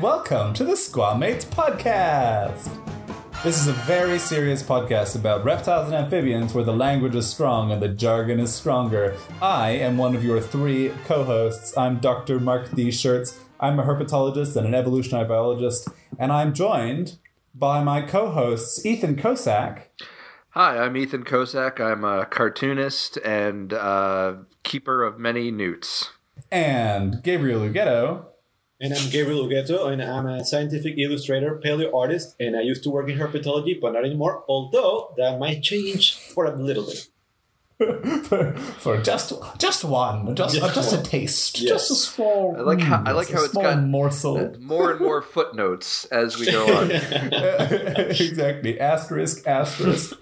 and welcome to the Squamates Podcast. This is a very serious podcast about reptiles and amphibians where the language is strong and the jargon is stronger. I am one of your three co hosts. I'm Dr. Mark D. Scherz. I'm a herpetologist and an evolutionary biologist, and I'm joined by my co hosts, Ethan Kocak. Hi, I'm Ethan Kocak. I'm a cartoonist and uh, keeper of many newts. And Gabriel Ugueto. And I'm Gabriel Ugueto, and I'm a scientific illustrator, paleo artist, and I used to work in herpetology, but not anymore, although that might change for a little bit. for, for just just one, just Just just, a taste, Yes. just a small. I like how- I mm, like a how it's small got- morsel. More and more footnotes as we go on. exactly. Asterisk, asterisk.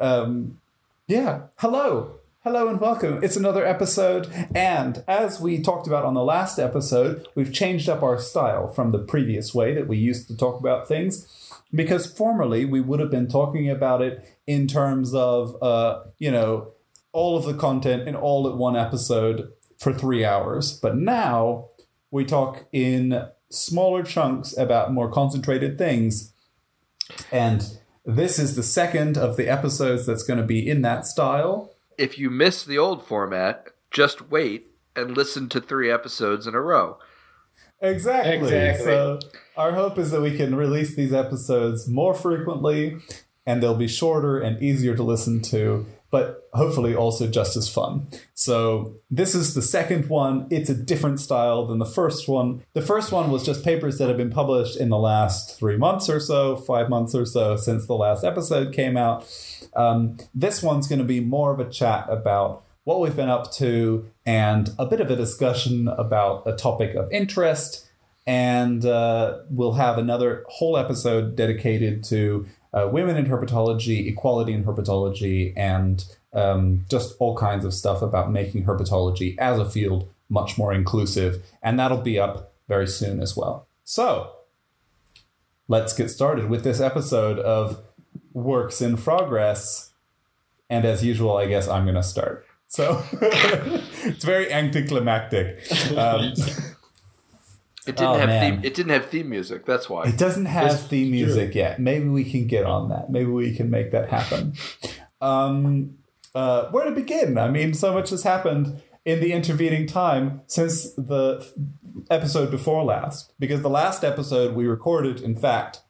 um, yeah. Hello. Hello and welcome. It's another episode. And as we talked about on the last episode, we've changed up our style from the previous way that we used to talk about things. Because formerly we would have been talking about it in terms of, uh, you know, all of the content in all at one episode for three hours. But now we talk in smaller chunks about more concentrated things. And this is the second of the episodes that's going to be in that style. If you miss the old format, just wait and listen to three episodes in a row. Exactly. Exactly. So our hope is that we can release these episodes more frequently and they'll be shorter and easier to listen to, but hopefully also just as fun. So this is the second one. It's a different style than the first one. The first one was just papers that have been published in the last three months or so, five months or so since the last episode came out. Um, this one's going to be more of a chat about what we've been up to and a bit of a discussion about a topic of interest. And uh, we'll have another whole episode dedicated to uh, women in herpetology, equality in herpetology, and um, just all kinds of stuff about making herpetology as a field much more inclusive. And that'll be up very soon as well. So let's get started with this episode of Works in Progress. And as usual, I guess I'm going to start. So it's very anticlimactic. Um, It didn't Oh, have man. theme. It didn't have theme music. That's why. it doesn't have That's theme true. music yet. Maybe we can get on that. Maybe we can make that happen. Um, uh, where to begin? I mean, so much has happened in the intervening time since the episode before last. Because the last episode we recorded, in fact,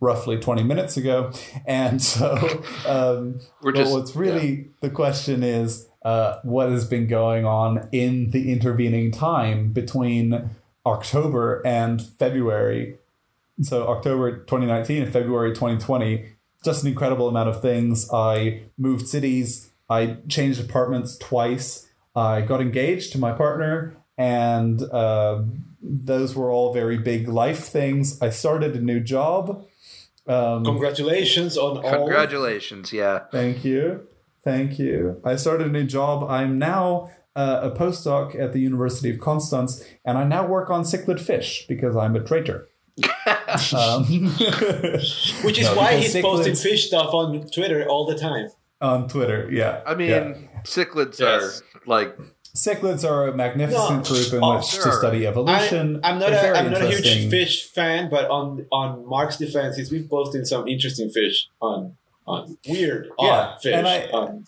roughly 20 minutes ago. And so, um, We're but just- what's really the question is uh, what has been going on in the intervening time between October and February. So, October 2019 and February 2020, just an incredible amount of things. I moved cities, I changed apartments twice, I got engaged to my partner, and uh, those were all very big life things. I started a new job. Um, Congratulations on all. Congratulations. Yeah. Thank you. Thank you. I started a new job. I'm now uh, a postdoc at the University of Constance, and I now work on cichlid fish because I'm a traitor. um, Which is No, why because he's posting fish stuff on Twitter all the time. on Twitter, yeah. I mean, yeah. cichlids Yes. are like cichlids are a magnificent No. group in Oh, which sure. to study evolution. I, am not, They're a, very I'm not a huge fish fan, but on on Mark's defense, he's been posting some interesting fish on on weird, Yeah, odd fish. and I- on-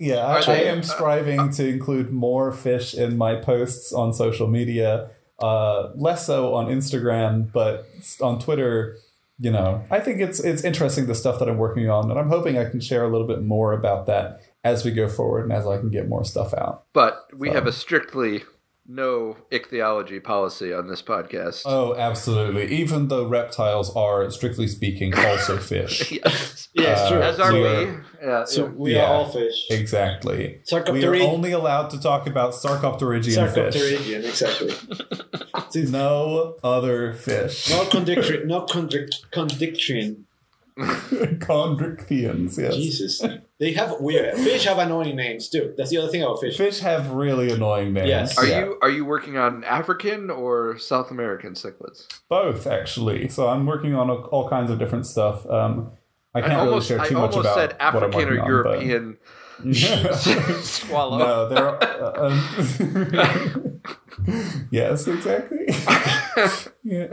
Yeah, I, I am striving to include more fish in my posts on social media. Uh, less so on Instagram, but on Twitter, you know, I think it's it's interesting the stuff that I'm working on, and I'm hoping I can share a little bit more about that as we go forward and as I can get more stuff out. But we So- have a strictly no ichthyology policy on this podcast. Oh, absolutely. Even though reptiles are, strictly speaking, also fish. yes. yeah, it's uh, true. As are we we. are- Yeah. so yeah. we yeah. are all fish. Exactly. We are only allowed to talk about Sarcopterygian fish. Sarcopteridian, exactly. No other fish. No contradiction. No contradic- contradiction. Chondrichthyans, yes. Jesus, they have weird fish have annoying names too. That's the other thing about fish. Fish have really annoying names. Yes. Are Yeah. you are you working on African or South American cichlids? both actually? So I'm working on all kinds of different stuff. Um, I I can't really almost share I too much almost about said what I'm African or working on, but- European swallow. no, there. Are, uh, um, yes, exactly. yeah.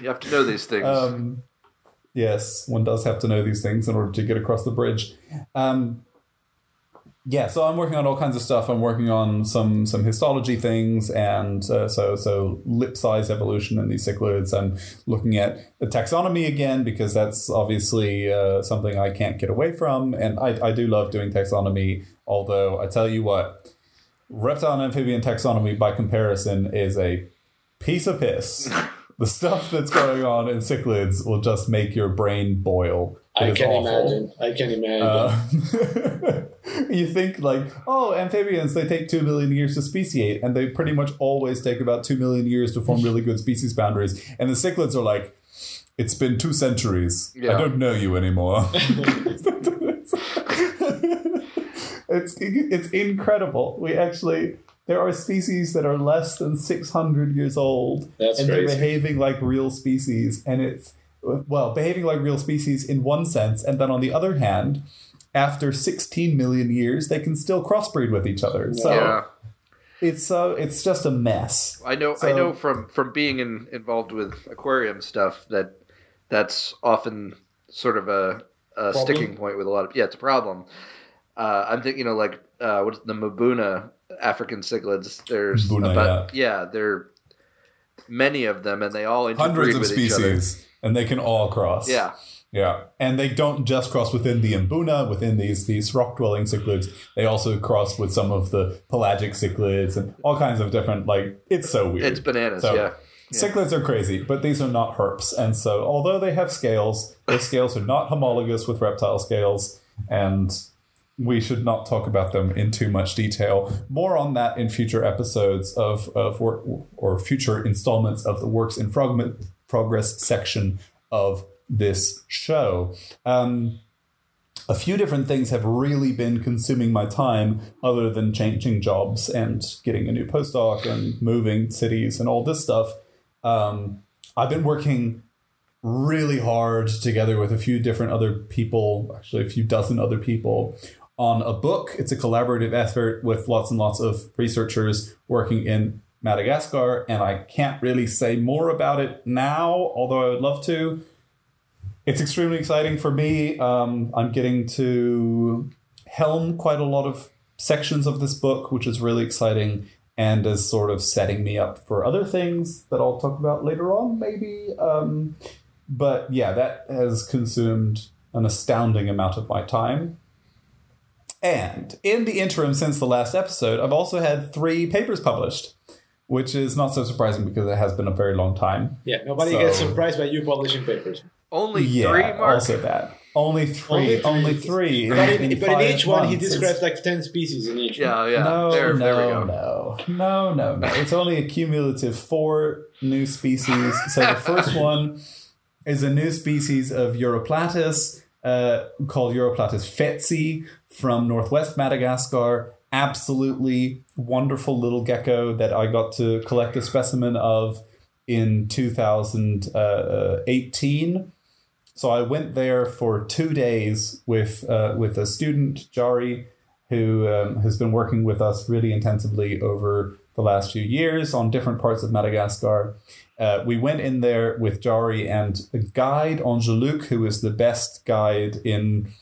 You have to know these things. um, yes, one does have to know these things in order to get across the bridge. Um, yeah, so I'm working on all kinds of stuff. I'm working on some some histology things, and uh, so so lip size evolution in these cichlids. I'm looking at the taxonomy again because that's obviously uh, something I can't get away from, and I, I do love doing taxonomy. Although I tell you what, reptile and amphibian taxonomy by comparison is a piece of piss. the stuff that's going on in cichlids will just make your brain boil. It I can awful. imagine. I can imagine. Uh, you think like, oh, amphibians they take two million years to speciate, and they pretty much always take about two million years to form really good species boundaries. And the cichlids are like, it's been two centuries. Yeah. I don't know you anymore. it's it's incredible. We actually there are species that are less than six hundred years old, That's and they're behaving like real species, and it's well behaving like real species in one sense, and then on the other hand, after sixteen million years, they can still crossbreed with each other. So yeah. it's so it's just a mess. I know. I know from from being in, involved with aquarium stuff that that's often sort of a, a sticking point with a lot of. Yeah, it's a problem. Uh, I'm thinking, you know, like uh, what's the Mbuna African cichlids? There's Mbuna, about yeah. there are many of them, and they all Hundreds of with each other. species, and they can all cross. Yeah, Yeah, and they don't just cross within the Mbuna, within these these rock dwelling cichlids. They also cross with some of the pelagic cichlids and all kinds of different. Like it's so weird. it's bananas. So- yeah, Cichlids are crazy, but these are not herps, and so although they have scales, their scales are not homologous with reptile scales, and we should not talk about them in too much detail. More on that in future episodes of of work or future installments of the works in fragment progress section of this show. Um, a few different things have really been consuming my time other than changing jobs and getting a new postdoc and moving cities and all this stuff. Um, I've been working really hard together with a few different other people, actually, a few dozen other people, on a book. It's a collaborative effort with lots and lots of researchers working in Madagascar, and I can't really say more about it now, although I would love to. It's extremely exciting for me. Um, I'm getting to helm quite a lot of sections of this book, which is really exciting and is sort of setting me up for other things that I'll talk about later on, maybe. Um, but yeah, that has consumed an astounding amount of my time. And in the interim since the last episode, I've also had three papers published, which is not so surprising because it has been a very long time. Yeah, nobody So- gets surprised by you publishing papers. only yeah, three. Mark. also that. Only three. Only three. in- But in, in but in each one, he months. It's- describes like 10 species in each. Yeah, yeah. no, there, no, there we go. no, no, no, no. It's only a cumulative four new species. So the first one is a new species of Uroplatus uh, called Uroplatus fetsy from northwest Madagascar. Absolutely wonderful little gecko that I got to collect a specimen of in 2018. So I went there for two days with uh, with a student, Jari, who um, has been working with us really intensively over the last few years on different parts of Madagascar. Uh, we went in there with Jari and a guide, Angelique, who is the best guide in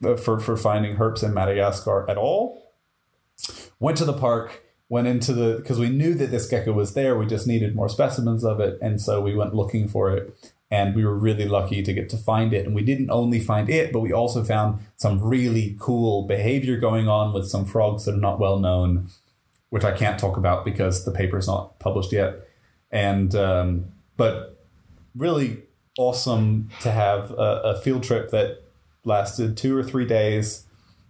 for for finding herps in Madagascar at all. Went to the park, went into the because we knew that this gecko was there. We just needed more specimens of it, and so we went looking for it. And we were really lucky to get to find it. And we didn't only find it, but we also found some really cool behavior going on with some frogs that are not well known, which I can't talk about because the paper's not published yet. And um, but really awesome to have a, a field trip that lasted two or three days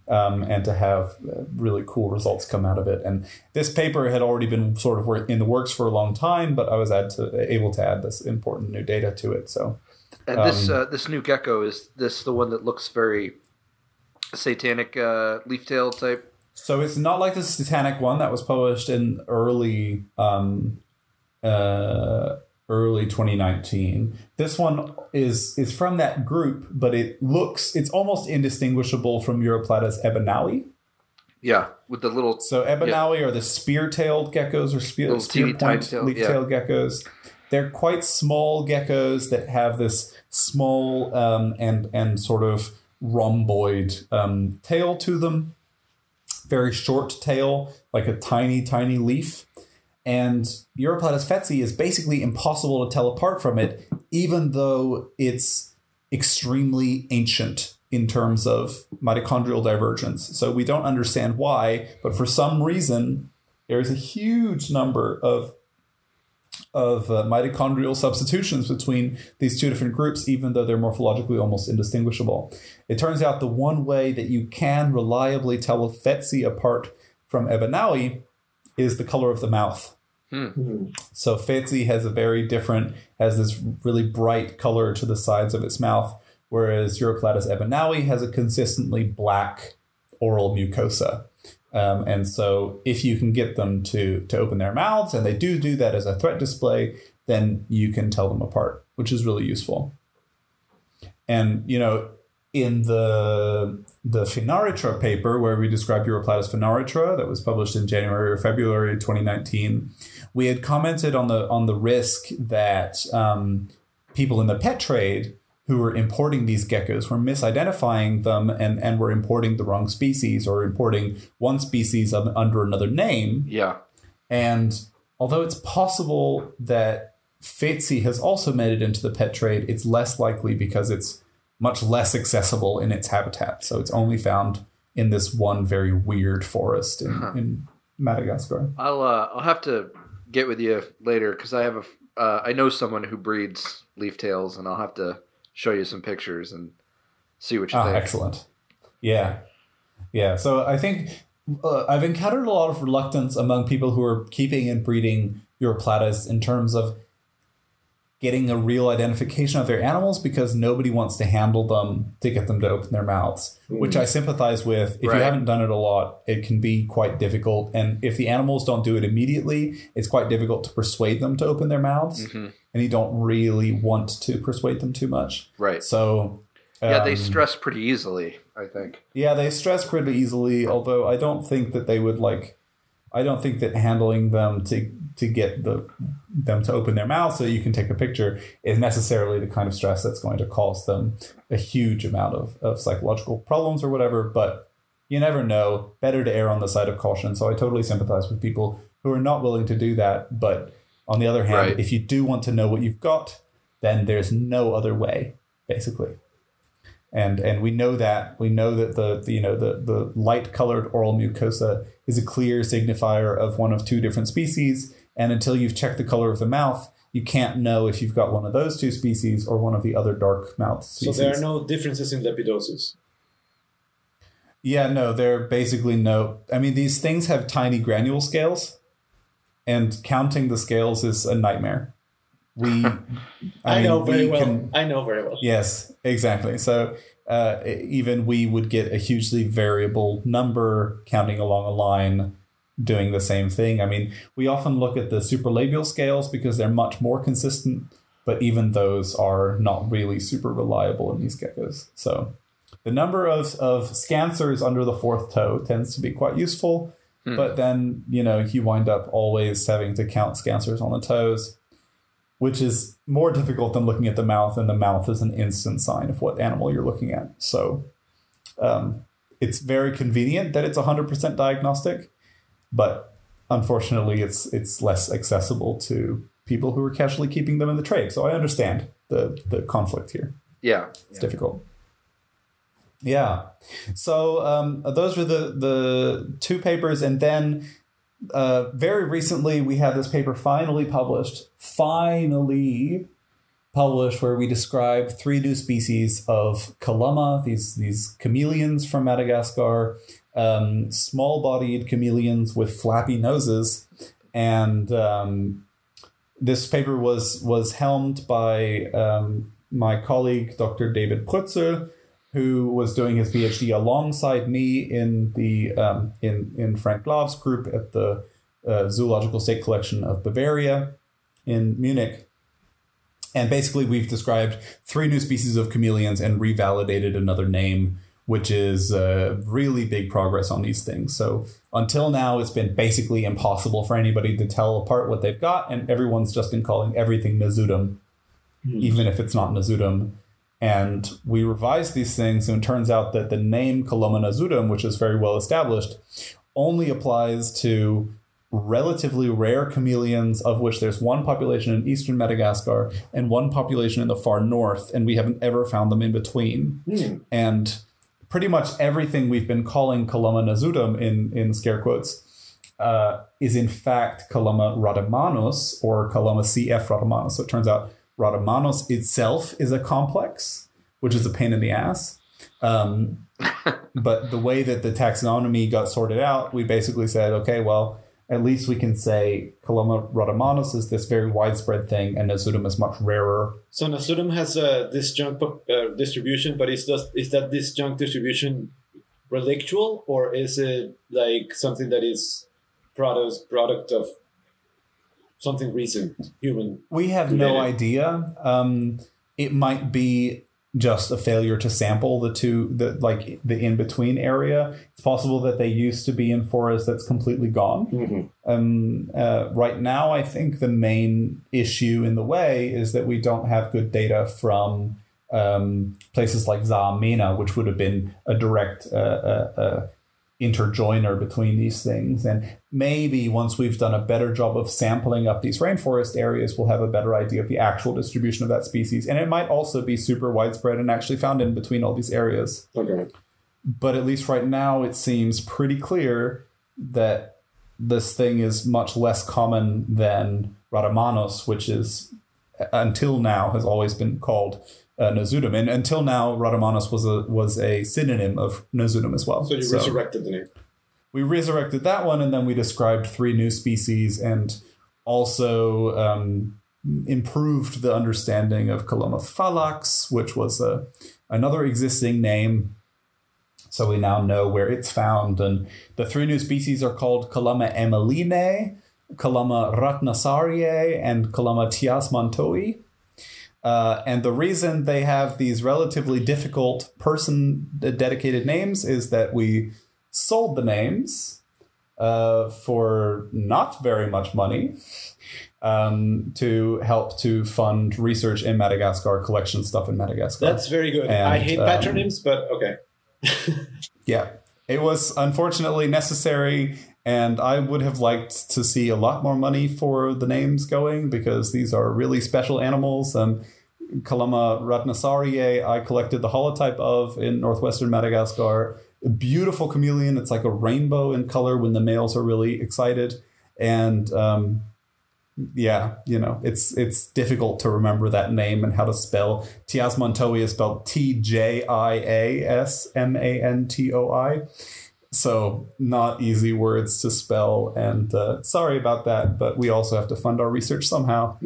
um, and to have uh, really cool results come out of it. And this paper had already been sort of in the works for a long time, but I was add to, able to add this important new data to it. So And this uh, this new gecko is this the one that looks very satanic uh, leaf tail type. So it's not like the Satanic one that was published in early um, uh, early 2019. This one is is from that group, but it looks it's almost indistinguishable from Uroplatus ebenaui. Yeah, with the little So Ebenaui are the spear-tailed geckos or spear, spear point leaf-tailed geckos. They're quite small geckos that have this small um, and and sort of rhomboid um, tail to them. Very short tail, like a tiny, tiny leaf. And Uroplatus fetsy is basically impossible to tell apart from it, even though it's extremely ancient in terms of mitochondrial divergence. So we don't understand why, but for some reason, there's a huge number of of uh, mitochondrial substitutions between these two different groups, even though they're morphologically almost indistinguishable. It turns out the one way that you can reliably tell a Fetsy apart from Ebenaui is the color of the mouth. So Fetsy has a very different, has this really bright color to the sides of its mouth, whereas Uroplatus ebenaui has a consistently black oral mucosa. Um, and so if you can get them to, to open their mouths, and they do do that as a threat display, then you can tell them apart, which is really useful. And, you know, in the the Finaritra paper where we described Uroplatus finaritra that was published in January or February 2019, we had commented on the on the risk that um, people in the pet trade who were importing these geckos were misidentifying them and, and were importing the wrong species or importing one species under another name. Yeah. And although it's possible that Fetsy has also made it into the pet trade, it's less likely because it's much less accessible in its habitat. So it's only found in this one very weird forest in, in Madagascar. I'll uh, I'll have to get with you later because I have a uh, I know someone who breeds leaf tails, and I'll have to show you some pictures and see what you Ah, think. excellent. Yeah. Yeah. So I think uh, I've encountered a lot of reluctance among people who are keeping and breeding Uroplatus in terms of getting a real identification of their animals because nobody wants to handle them to get them to open their mouths, which I sympathize with. If Right. you haven't done it a lot, it can be quite difficult. And if the animals don't do it immediately, it's quite difficult to persuade them to open their mouths. Mm-hmm. And you don't really want to persuade them too much. Right. So, yeah, they um, stress pretty easily. I think. yeah, they stress pretty easily, although I don't think that they would like I don't think that handling them to to get the them to open their mouth so you can take a picture is necessarily the kind of stress that's going to cause them a huge amount of, of psychological problems or whatever, but you never know. Better to err on the side of caution. So I totally sympathize with people who are not willing to do that. But on the other hand, Right. if you do want to know what you've got, then there's no other way, basically and and we know that. We know that the, the you know the the light colored oral mucosa is a clear signifier of one of two different species. And until you've checked the color of the mouth you can't know if you've got one of those two species or one of the other dark mouth So there are no differences in lepidosis. yeah no there are basically no i mean these things have tiny granule scales and counting the scales is a nightmare we I, mean, know very we well. can- I know very well. Yes, exactly. So uh, even we would get a hugely variable number counting along a line doing the same thing. I mean, we often look at the supralabial scales because they're much more consistent, but even those are not really super reliable in these geckos. So the number of, of scansors under the fourth toe tends to be quite useful, but then, you know, you wind up always having to count scansors on the toes which is more difficult than looking at the mouth, and the mouth is an instant sign of what animal you're looking at. So um, it's very convenient that it's 100% diagnostic, but unfortunately, it's it's less accessible to people who are casually keeping them in the trade. So I understand the the conflict here. Yeah. It's difficult. Yeah. So um, those were the the two papers, and then uh, very recently we had this paper finally published. Finally published, where we describe three new species of Calumma, these these chameleons from Madagascar, um, small-bodied chameleons with flappy noses, and um, this paper was was helmed by um, my colleague Dr. David Prötzel, who was doing his PhD alongside me in the um, in in Frank Glaw's group at the uh, Zoological State Collection of Bavaria in Munich. And basically, we've described three new species of chameleons and revalidated another name, which is uh, really big progress on these things. So until now, it's been basically impossible for anybody to tell apart what they've got, and everyone's just been calling everything Nasutum, even if it's not Nasutum. And we revised these things, and it turns out that the name Calumma Nasutum, which is very well established, only applies to relatively rare chameleons, of which there's one population in eastern Madagascar and one population in the far north, and we haven't ever found them in between. And pretty much everything we've been calling Calumma nasutum in, in scare quotes uh, is in fact Calumma radamanus or Calumma CF radamanus. So it turns out radamanus itself is a complex, which is a pain in the ass. Um, but the way that the taxonomy got sorted out, we basically said, okay, well, at least we can say Calumma radamanus is this very widespread thing, and Nasutum is much rarer. So Nasutum has a disjunct uh, distribution, but is that is that disjunct distribution relictual or is it like something that is product product of something recent, human? We have no idea. Um, it might be just a failure to sample the two, the like the in between area. It's possible that they used to be in forest that's completely gone. Mm-hmm. Um, uh, right now, I think the main issue in the way is that we don't have good data from um, places like Zahamena, which would have been a direct uh, uh, uh, interjoiner between these things. And maybe once we've done a better job of sampling up these rainforest areas, we'll have a better idea of the actual distribution of that species. And it might also be super widespread and actually found in between all these areas Okay. but at least right now it seems pretty clear that this thing is much less common than Radamanus, which is until now has always been called uh, Nasutum, and until now Radamanus was a was a synonym of Nasutum as well. So you resurrected the name. we resurrected that one, and then we described three new species, and also um, improved the understanding of Calumma fallax, which was a another existing name. So we now know where it's found, and the three new species are called Calumma emelinae, Calumma ratnasariae, and Calumma tjiasmantoi. Uh, and the reason they have these relatively difficult person dedicated names is that we sold the names uh, for not very much money um, to help to fund research in Madagascar, collection stuff in Madagascar. That's very good. And, I hate um, patronyms, but okay. Yeah, it was unfortunately necessary, and I would have liked to see a lot more money for the names going because these are really special animals. Um, Calumma ratnasariae, I collected the holotype of in northwestern Madagascar. A beautiful chameleon. It's like a rainbow in color when the males are really excited, and um, yeah, you know, it's it's difficult to remember that name and how to spell. Tjiasmantoi is spelled T J I A S M A N T O I. So not easy words to spell, and uh, sorry about that. But we also have to fund our research somehow,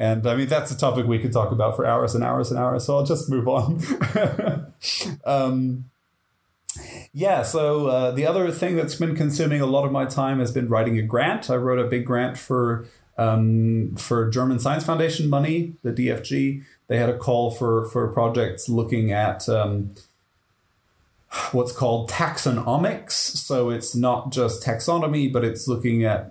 and I mean that's a topic we could talk about for hours and hours and hours. So I'll just move on. um, yeah, so uh, the other thing that's been consuming a lot of my time has been writing a grant. I wrote a big grant for um, for German Science Foundation money, the DFG. They had a call for for projects looking at um, what's called taxonomics. So it's not just taxonomy, but it's looking at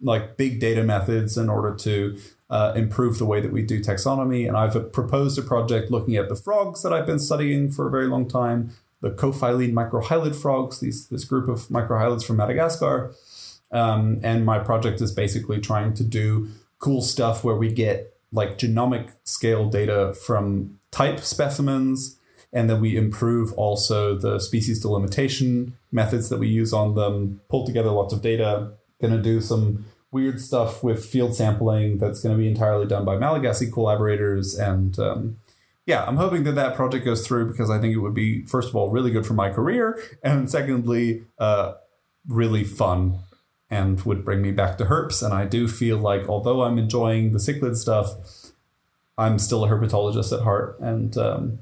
like big data methods in order to uh, improve the way that we do taxonomy. And I've proposed a project looking at the frogs that I've been studying for a very long time, the Cophyline microhylid frogs, these, this group of microhylids from Madagascar. Um, and my project is basically trying to do cool stuff where we get like genomic scale data from type specimens and then we improve also the species delimitation methods that we use on them pull together lots of data going to do some weird stuff with field sampling that's going to be entirely done by malagasy collaborators. And um, yeah i'm hoping that that project goes through because i think it would be first of all really good for my career and secondly uh, really fun and would bring me back to herps. And i do feel like although i'm enjoying the cichlid stuff i'm still a herpetologist at heart. And um,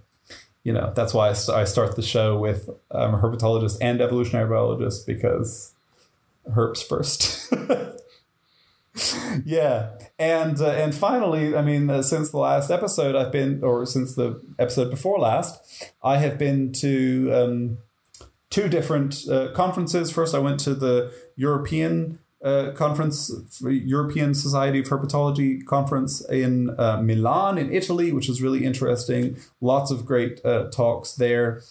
you know that's why I, st- I start the show with I'm a herpetologist and evolutionary biologist because herps first. yeah, and uh, and finally, I mean, uh, since the last episode, I've been, or since the episode before last, I have been to um, two different uh, conferences. First, I went to the European uh, conference, European Society of Herpetology conference in uh, Milan, in Italy, which was really interesting. Lots of great uh, talks there.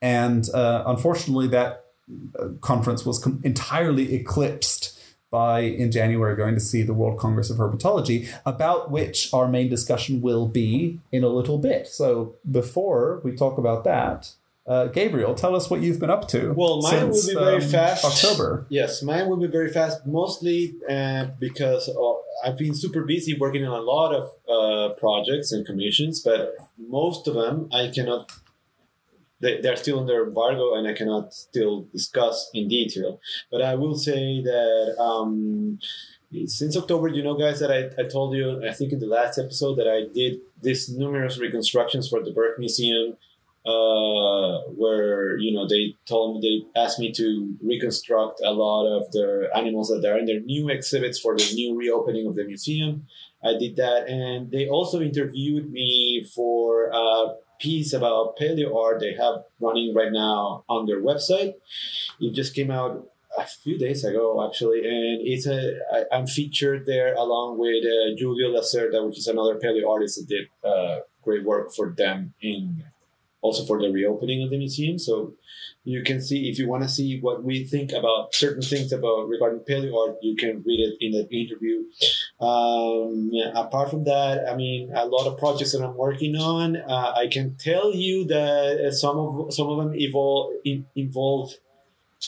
And uh, unfortunately, that uh, conference was com- entirely eclipsed by in January going to see the World Congress of Herpetology, about which our main discussion will be in a little bit. So before we talk about that, uh, Gabriel, tell us what you've been up to. Well, mine since, will be very um, fast. October. Yes, mine will be very fast, mostly uh, because uh, I've been super busy working on a lot of uh, projects and commissions, but most of them I cannot. They, they're still under embargo, and I cannot still discuss in detail. But I will say that um, since October, you know, guys, that I, I told you, I think in the last episode, that I did this numerous reconstructions for the Burke Museum uh, where you know they told me they asked me to reconstruct a lot of the animals that are in their new exhibits for the new reopening of the museum. I did that, and they also interviewed me for a piece about paleo art they have running right now on their website. It just came out a few days ago, actually, and it's a I, I'm featured there along with uh, Julio Lacerda, which is another paleo artist that did uh, great work for them in also for the reopening of the museum. So you can see if you want to see what we think about certain things about regarding paleo art, you can read it in the interview. Um, apart from that, I mean, a lot of projects that I'm working on. Uh, I can tell you that some of some of them evolve in, involve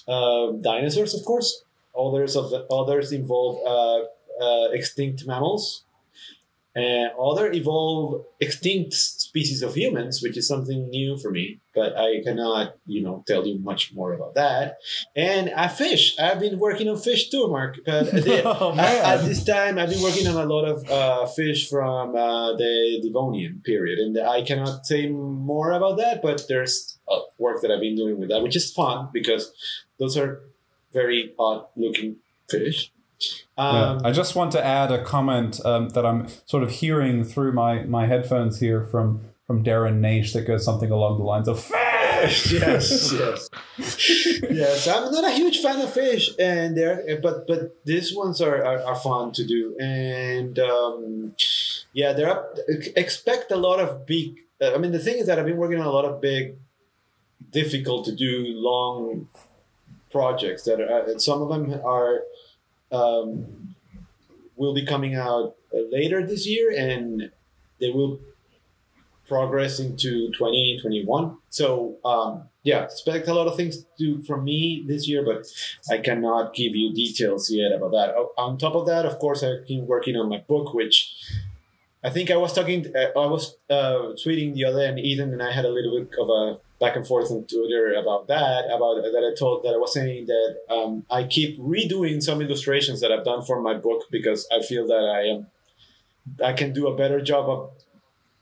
uh, dinosaurs, of course. Others of the others involve uh, uh extinct mammals and other evolve extinct species of humans, which is something new for me. But I cannot, you know, tell you much more about that. And a fish. I've been working on fish too, Mark. Oh, at, at this time, I've been working on a lot of uh, fish from uh, the Devonian period, and I cannot say more about that. But there's uh, work that I've been doing with that, which is fun because those are very odd-looking fish. Yeah. Um, I just want to add a comment um, that I'm sort of hearing through my, my headphones here from, from Darren Naish that goes something along the lines of fish. yes, yes, yes. I'm not a huge fan of fish, and there, but but these ones are, are, are fun to do, and um, yeah, there are up, expect a lot of big. uh, I mean, the thing is that I've been working on a lot of big, difficult to do long projects that are, some of them are um, will be coming out uh, later this year, and they will progress into 2021. So um, yeah, expect a lot of things to from me this year, but I cannot give you details yet about that. On top of that, of course, I've been working on my book, which I think I was talking, uh, I was uh, tweeting the other day, and Ethan and I had a little bit of a back and forth on Twitter about that. About that, I told that I was saying that um, I keep redoing some illustrations that I've done for my book because I feel that I am, I can do a better job of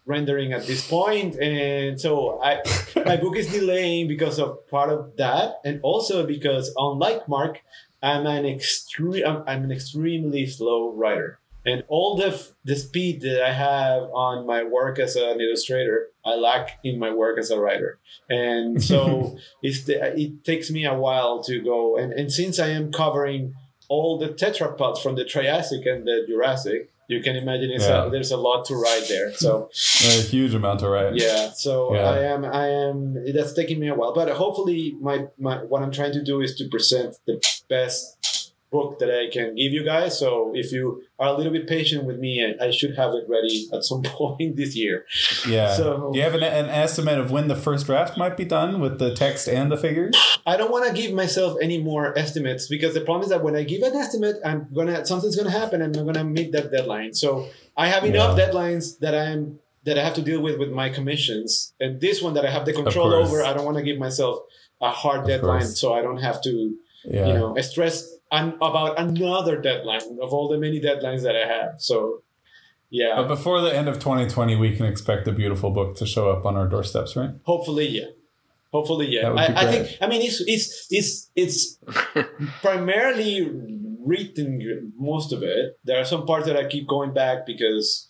rendering at this point, and so I, my book is delaying because of part of that, and also because unlike Mark, I'm an extreme, I'm, I'm an extremely slow writer and all the f- the speed that I have on my work as an illustrator, I lack in my work as a writer, and so it's the, it takes me a while to go. And and since I am covering all the tetrapods from the Triassic and the Jurassic, you can imagine it's Yeah. a, there's a lot to write there. So a huge amount to write. yeah, so Yeah. I am I am that's taking me a while, but hopefully my my what I'm trying to do is to present the best book that I can give you guys. So if you are a little bit patient with me, I, I should have it ready at some point this year. Yeah. So- Do you have an, an estimate of when the first draft might be done with the text and the figures? I don't want to give myself any more estimates because the problem is that when I give an estimate, I'm gonna something's gonna happen and I'm gonna meet that deadline. So I have enough Yeah. deadlines that I'm that I have to deal with with my commissions, and this one that I have the control over, I don't want to give myself a hard deadline, course. so I don't have to Yeah. you know stress an, about another deadline of all the many deadlines that I have. So yeah, But before the end of 2020, we can expect a beautiful book to show up on our doorsteps, right? hopefully yeah. Hopefully, yeah. That would I, be I think. I mean, it's it's it's it's primarily written most of it. There are some parts that I keep going back because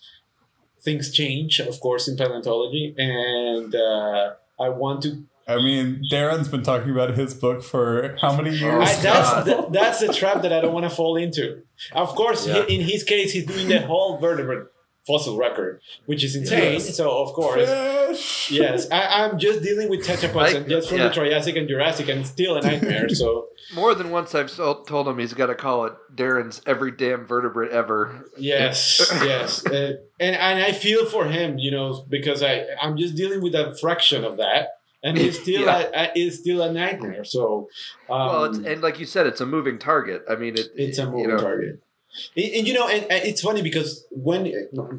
things change, of course, in paleontology, and uh, I want to I mean, Darren's been talking about his book for how many years? I, that's th- that's the trap that I don't want to fall into. Of course, Yeah. he, in his case, he's doing the whole vertebrate fossil record, which is insane. Yes. So of course, Fish. yes, I, I'm just dealing with tetrapods I- and just from yeah. the Triassic and Jurassic, and it's still a nightmare. so More than once, I've told him he's got to call it Darren's every damn vertebrate ever. yes, yes, uh, and and I feel for him, you know, because I I'm just dealing with a fraction of that. And it's still Yeah. a, it's still a nightmare. So, um, well, it's, and like you said, it's a moving target. I mean, it, it's a you moving know, target. And, and, you know, and, and it's funny because when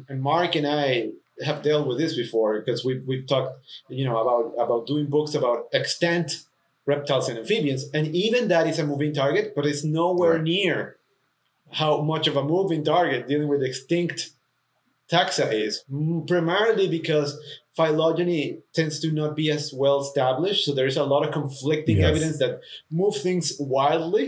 Mark and I have dealt with this before, because we we've talked, you know, about about doing books about extant reptiles and amphibians, and even that is a moving target, but it's nowhere Right. near how much of a moving target dealing with extinct taxa is. Primarily because phylogeny tends to not be as well established, so there's a lot of conflicting Yes. evidence that move things wildly.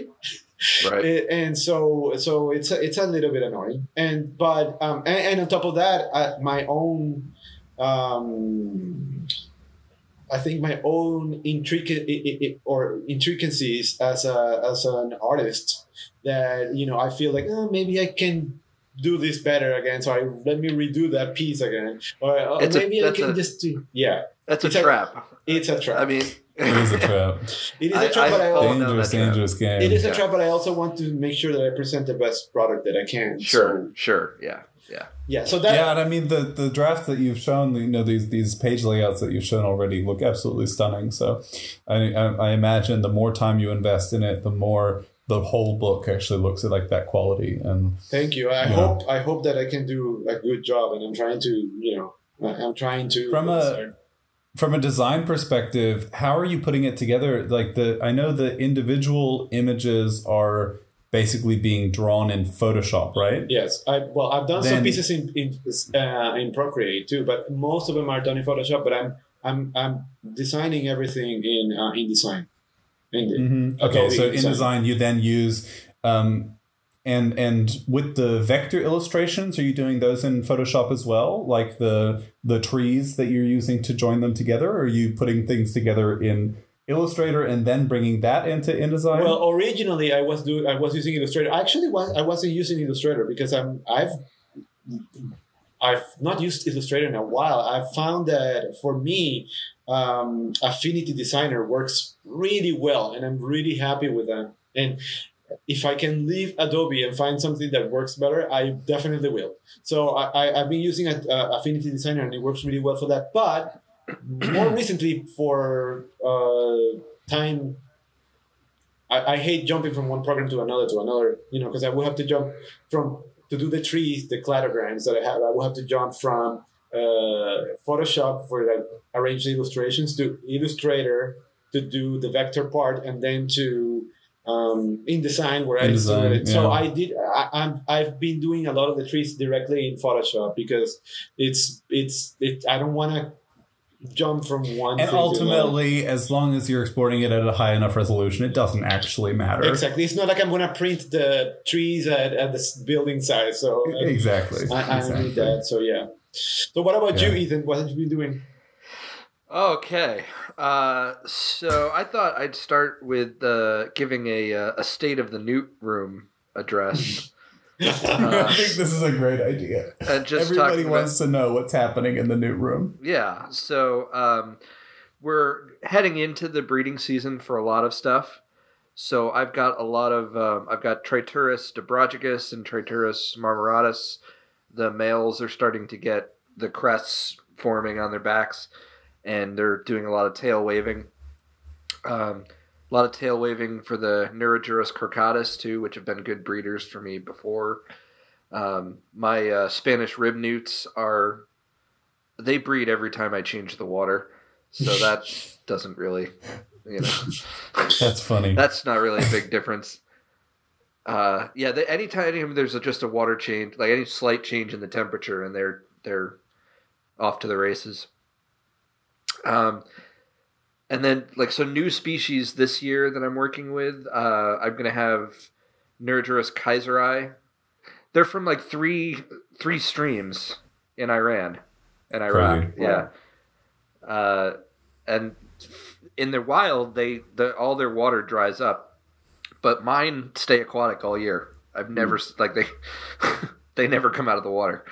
Right. And so so it's a, it's a little bit annoying and but um and, and on top of that uh, my own um I think my own intricate or intricacies as a as an artist that you know I feel like oh, maybe I can do this better again so I let me redo that piece again or, or maybe I can a- just do yeah That's a It's a- trap. it's a trap I mean, It is a trap. it is I- a trap I but I fall also, dangerous, dangerous game. it is a trap but I also want to make sure that I present the best product that I can sure, So, sure, yeah, yeah. Yeah, so that yeah, and I mean the the drafts that you've shown, you know these these page layouts that you've shown already look absolutely stunning. So, I I, I imagine the more time you invest in it, the more the whole book actually looks at like that quality. And thank you. I Yeah. hope I hope that I can do a good job, and I'm trying to, you know, I'm trying to. From a- from a design perspective, how are you putting it together? Like the I know the individual images are basically being drawn in Photoshop, right? yes, I well, I've done some pieces in in uh, in Procreate too, but most of them are done in Photoshop. But I'm I'm I'm designing everything in uh, InDesign. In Mm-hmm. Okay, Adobe so in InDesign. you then use um, and and with the vector illustrations, are you doing those in Photoshop as well? Like the the trees that you're using to join them together? Or are you putting things together in Illustrator and then bringing that into InDesign? Well, originally I was doing I was using Illustrator. Actually, I wasn't using Illustrator because I'm I've I've not used Illustrator in a while. I found that for me, um, Affinity Designer works really well, and I'm really happy with that. And if I can leave Adobe and find something that works better, I definitely will. So I, I've been using a, uh, Affinity Designer, and it works really well for that. But more recently, for uh, time I, I hate jumping from one program to another to another, you know, because I will have to jump from to do the trees, the cladograms that I have. I will have to jump from uh, Photoshop for like arrange the illustrations to Illustrator to do the vector part, and then to um, InDesign where I do InDesign, it. So. I did. I, I'm I've been doing a lot of the trees directly in Photoshop because it's it's it. I don't want to jump from one and thing to ultimately, as long as you're exporting it at a high enough resolution, it doesn't actually matter. Exactly. It's not like I'm gonna print the trees at, at the building size. So uh, Exactly. I, I don't exactly. need that. So yeah. So what about you, Ethan? What have you been doing? Okay, uh, so I thought I'd start with uh, giving a uh, a state of the Newt room address, I think this is a great idea. just Everybody talk about- wants to know what's happening in the new room. Yeah, so um, we're heading into the breeding season for a lot of stuff. So I've got a lot of um, I've got Triturus dobrogicus and Triturus marmoratus. The males are starting to get the crests forming on their backs, and they're doing a lot of tail waving. Um, a lot of tail waving for the Neurergus crocatus too, which have been good breeders for me before. Um, my uh, Spanish rib newts are they breed every time I change the water, so that doesn't really, you know, That's funny. that's not really a big difference. Uh, yeah, the, anytime anytime there's a, just a water change, like any slight change in the temperature, and they're they're off to the races. Um, and then like so, new species this year that I'm working with, uh, I'm gonna have Neurergus kaiseri. They're from like three three streams in Iran and Iraq. Crazy. Yeah. Uh, and in the wild, they the all their water dries up, but mine stay aquatic all year. I've never s like they they never come out of the water.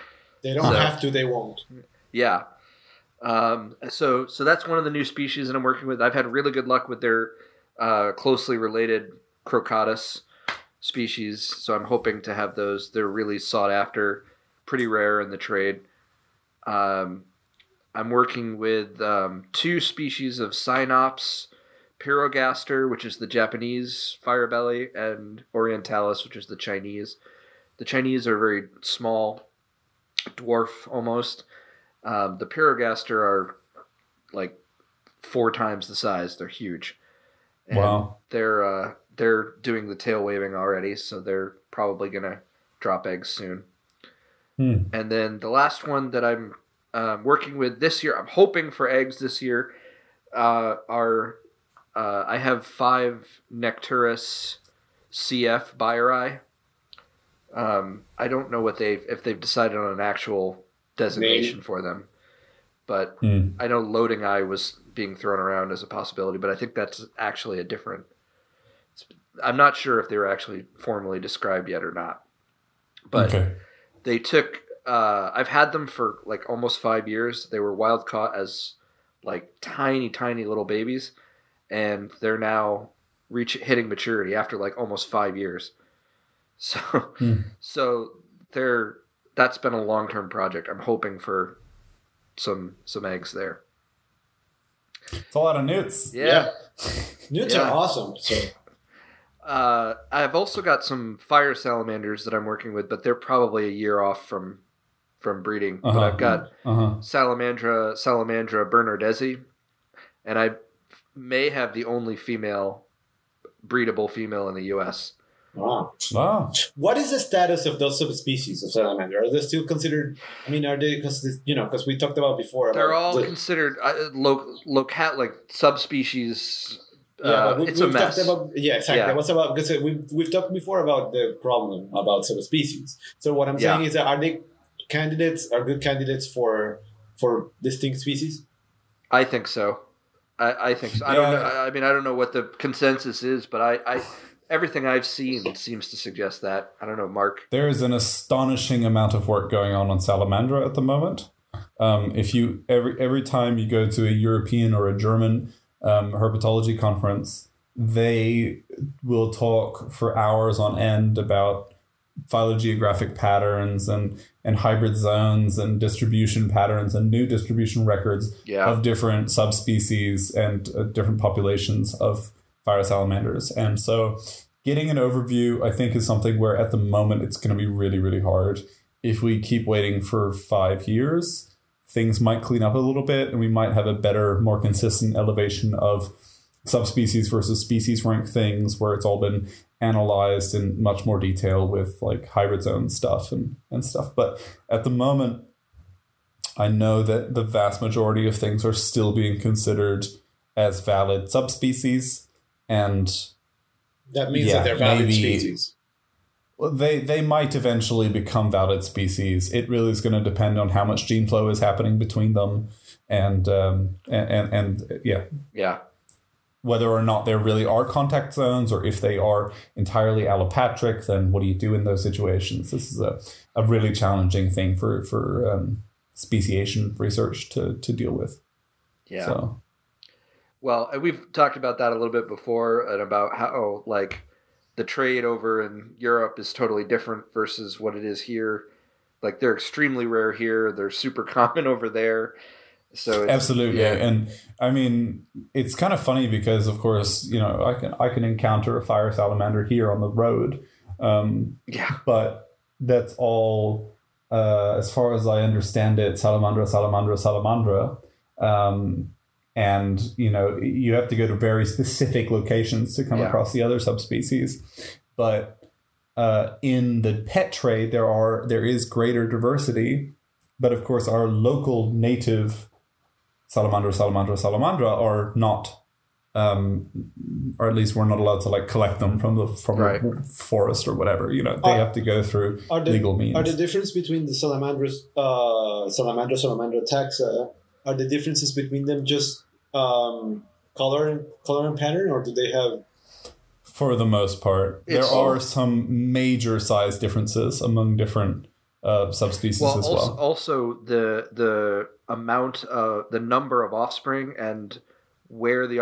They don't So- have to. They won't. Yeah. Um, so so that's one of the new species that I'm working with. I've had really good luck with their uh, closely related crocatus species. So I'm hoping to have those. They're really sought after, pretty rare in the trade. Um, I'm working with um, two species of Cynops, Pyrrhogaster, which is the Japanese firebelly, and Orientalis, which is the Chinese. The Chinese are very small, dwarf almost. Um, the Pyrrhogaster are like four times the size. They're huge. And Wow. They're uh, they're doing the tail waving already, so they're probably gonna drop eggs soon. Hmm. And then the last one that I'm um, working with this year, I'm hoping for eggs this year. Uh, are uh, I have five Necturus CF Beyeri. Um, I don't know what they've if they've decided on an actual designation for them, but Hmm. I know lodingi was being thrown around as a possibility, but I think that's actually a different. I'm not sure if they were actually formally described yet or not. But okay. they took. Uh, I've had them for like almost five years. They were wild caught as like tiny, tiny little babies, and they're now reach hitting maturity after like almost five years. So, Hmm. so they're that's been a long term project. I'm hoping for some some eggs there. It's a lot of newts. Yeah. Newts Yeah. are awesome. So Uh, I've also got some fire salamanders that I'm working with, but they're probably a year off from from breeding. But Uh-huh. I've got Uh-huh. Salamandra Salamandra bernardezi, and I may have the only female breedable female in the U.S. wow. Wow. What is the status of those subspecies of salamander? Are they still considered? I mean, are they because you know because we talked about before? They're about all the- considered uh, lo- locat like subspecies. Yeah, uh, we, it's a mess. about yeah, exactly. Yeah. What's about because we've we've talked before about the problem about subspecies. So what I'm Yeah. saying is that are they candidates? Are good candidates for for distinct species? I think so. I, I think so. I don't know. I I mean, I don't know what the consensus is, but I, I everything I've seen seems to suggest that. I don't know, Mark. There is an astonishing amount of work going on on Salamandra at the moment. Um, if you every every time you go to a European or a German um, herpetology conference, they will talk for hours on end about phylogeographic patterns and and hybrid zones and distribution patterns and new distribution records Yeah. of different subspecies and uh, different populations of fire salamanders. And so, getting an overview, I think, is something where at the moment it's going to be really, really hard. If we keep waiting for five years, things might clean up a little bit and we might have a better, more consistent elevation of subspecies versus species rank things where it's all been analyzed in much more detail with like hybrid zone stuff and, and stuff. But at the moment, I know that the vast majority of things are still being considered as valid subspecies, and That means Yeah, that they're valid maybe- species. well, they they might eventually become valid species. It really is going to depend on how much gene flow is happening between them, and um, and, and and yeah, Yeah. whether or not there really are contact zones or if they are entirely allopatric, then what do you do in those situations? This is a, a really challenging thing for for um, speciation research to to deal with. Yeah. So Well, and we've talked about that a little bit before and about how like the trade over in Europe is totally different versus what it is here. Like they're extremely rare here, they're super common over there. So it's, absolutely, yeah. and I mean it's kind of funny because of course you know I can I can encounter a fire salamander here on the road. Um, yeah, but that's all uh, as far as I understand it, salamandra, salamandra, salamandra. Um, and you know you have to go to very specific locations to come Yeah. across the other subspecies. But uh, in the pet trade, there are there is greater diversity, but of course our local native salamandra, salamandra, salamandra are not. Um, or at least we're not allowed to like collect them from the from Right. the forest or whatever. You know, they Are- have to go through Are the, legal means. are the difference between the salamanders, uh, salamandra, salamandra taxa, are the differences between them just um, color and color and pattern, or do they have? For the most part, there It's- are some major size differences among different uh, subspecies Well, as also, well. also the the amount of the number of offspring and where the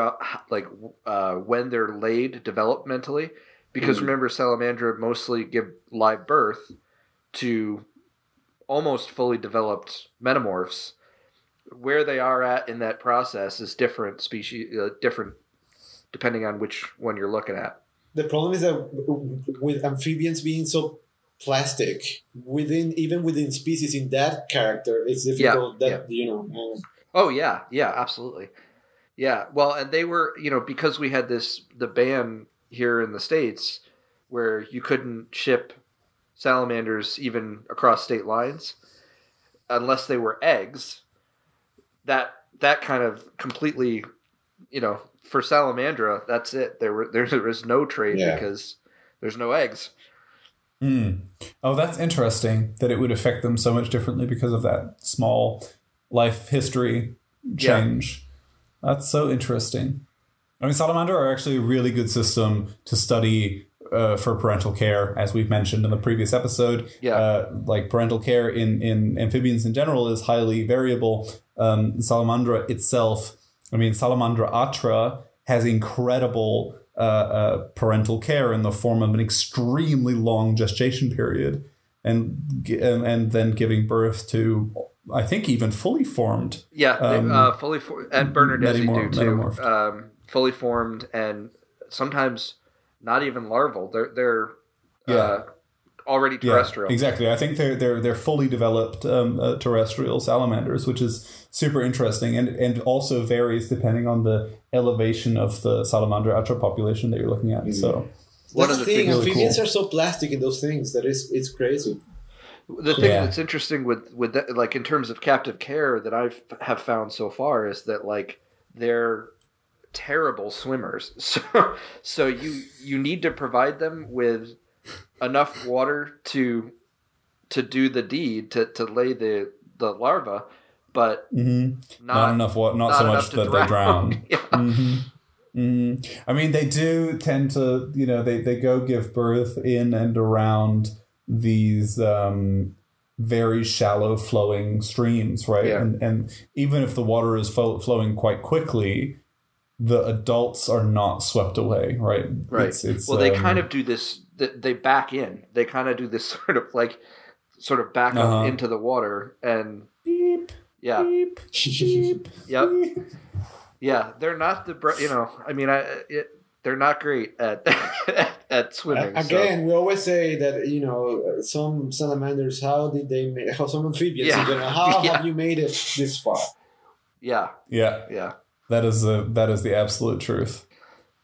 like uh, when they're laid developmentally, because Mhm. remember salamandra mostly give live birth to almost fully developed metamorphs. Where they are at in that process is different species, uh, different depending on which one you're looking at. The problem is that with amphibians being so plastic within even within species in that character, it's difficult that you know. uh, Oh yeah, yeah, absolutely. Yeah. Well, and they were, you know, because we had this the ban here in the states where you couldn't ship salamanders even across state lines unless they were eggs. That that kind of completely, you know, for salamandra, that's it. There were there, there was no trade Yeah. because there's no eggs. Mm. Oh, that's interesting that it would affect them so much differently because of that small life history Yeah. change. That's so interesting. I mean, salamander are actually a really good system to study uh, for parental care, as we've mentioned in the previous episode. Yeah. Uh, like parental care in, in amphibians in general is highly variable. Um, salamandra itself, I mean, Salamandra atra has incredible uh, uh, parental care in the form of an extremely long gestation period, and and, and then giving birth to, I think, even fully formed. Yeah, Um, uh, fully for- and Bernardezi metamor- do too. Um, fully formed and sometimes not even larval. They're they're Yeah. uh, already Yeah, terrestrial. exactly. I think they're they're they're fully developed um, uh, terrestrial salamanders, which is super interesting, and and also varies depending on the elevation of the salamander atra population that you're looking at. So One That's of the the thing. things- Really Amphibians cool. are so plastic in those things that is it's crazy. The thing Yeah. that's interesting with with that, like in terms of captive care that I've have found so far is that like they're terrible swimmers. So so you you need to provide them with enough water to to do the deed to, to lay the the larva, but mhm. not, not, enough. What? Not, not so much that they drown. yeah. hmm hmm I mean, they do tend to, you know, they, they go give birth in and around these um, very shallow flowing streams, right? Yeah. And, and even if the water is fo- flowing quite quickly, the adults are not swept away, right? Right. It's, it's, well, they um, kind of do this. Th- They back in. They kind of do this sort of like, sort of back Uh-huh. up into the water, and beep, yeah, beep, beep, Yep. beep. yeah. They're not the br- you know. I mean, I it, they're not great at at swimming. so- Again, we always say that you know some salamanders. How did they make? How some amphibians? Yeah. in general, How Yeah. have you made it this far? yeah, Yeah, yeah. that is the that is the absolute truth.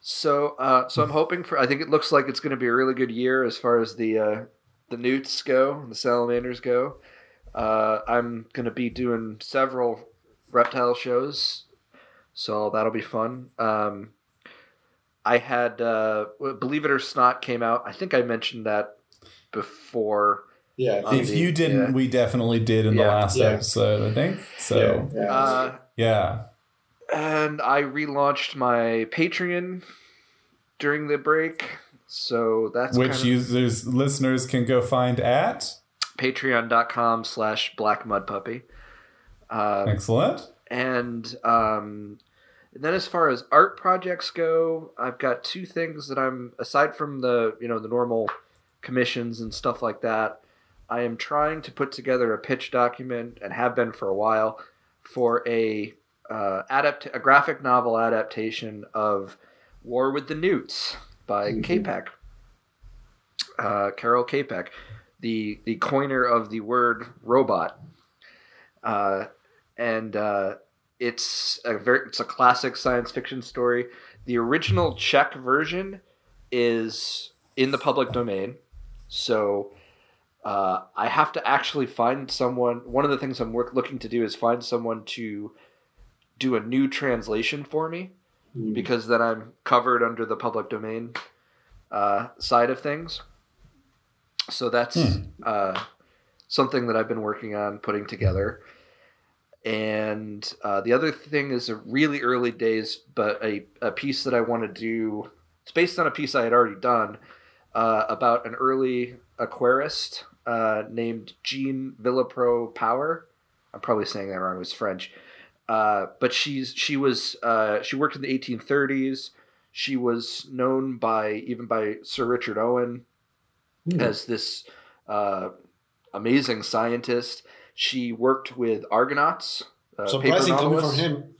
So, uh, so I'm hoping for. I think it looks like it's going to be a really good year as far as the uh, the newts go, the salamanders go. Uh, I'm going to be doing several reptile shows, so that'll be fun. Um, I had uh, Believe It or Snot came out. I think I mentioned that before. Yeah, if you didn't, yeah. we definitely did in the last Yeah. episode, I think. So yeah, yeah. Uh, yeah. And I relaunched my Patreon during the break, so that's which kind of users listeners can go find at patreon.com slash black mud puppy. Um, excellent and um, and then as far as art projects go, I've got two things that I'm aside from the you know the normal commissions and stuff like that. I am trying to put together a pitch document and have been for a while for a uh, adapt a graphic novel adaptation of War with the Newts by Mhm. Capek, uh, Karel Capek, the the coiner of the word robot. Uh, and uh, it's a very it's a classic science fiction story. The original Czech version is in the public domain, so uh, I have to actually find someone. One of the things I'm work, looking to do is find someone to do a new translation for me Mm. because then I'm covered under the public domain uh, side of things. So that's Hmm. uh, something that I've been working on putting together. And uh, the other thing is a really early days, but a, a piece that I want to do. It's based on a piece I had already done uh, about an early aquarist uh, named Jeanne Villepreux-Power. I'm probably saying that wrong. It was French, uh, but she's she was uh, she worked in the 1830s. She was known by even by Sir Richard Owen Hmm. as this uh, amazing scientist. She worked with Argonauts. Uh, Surprising coming from him.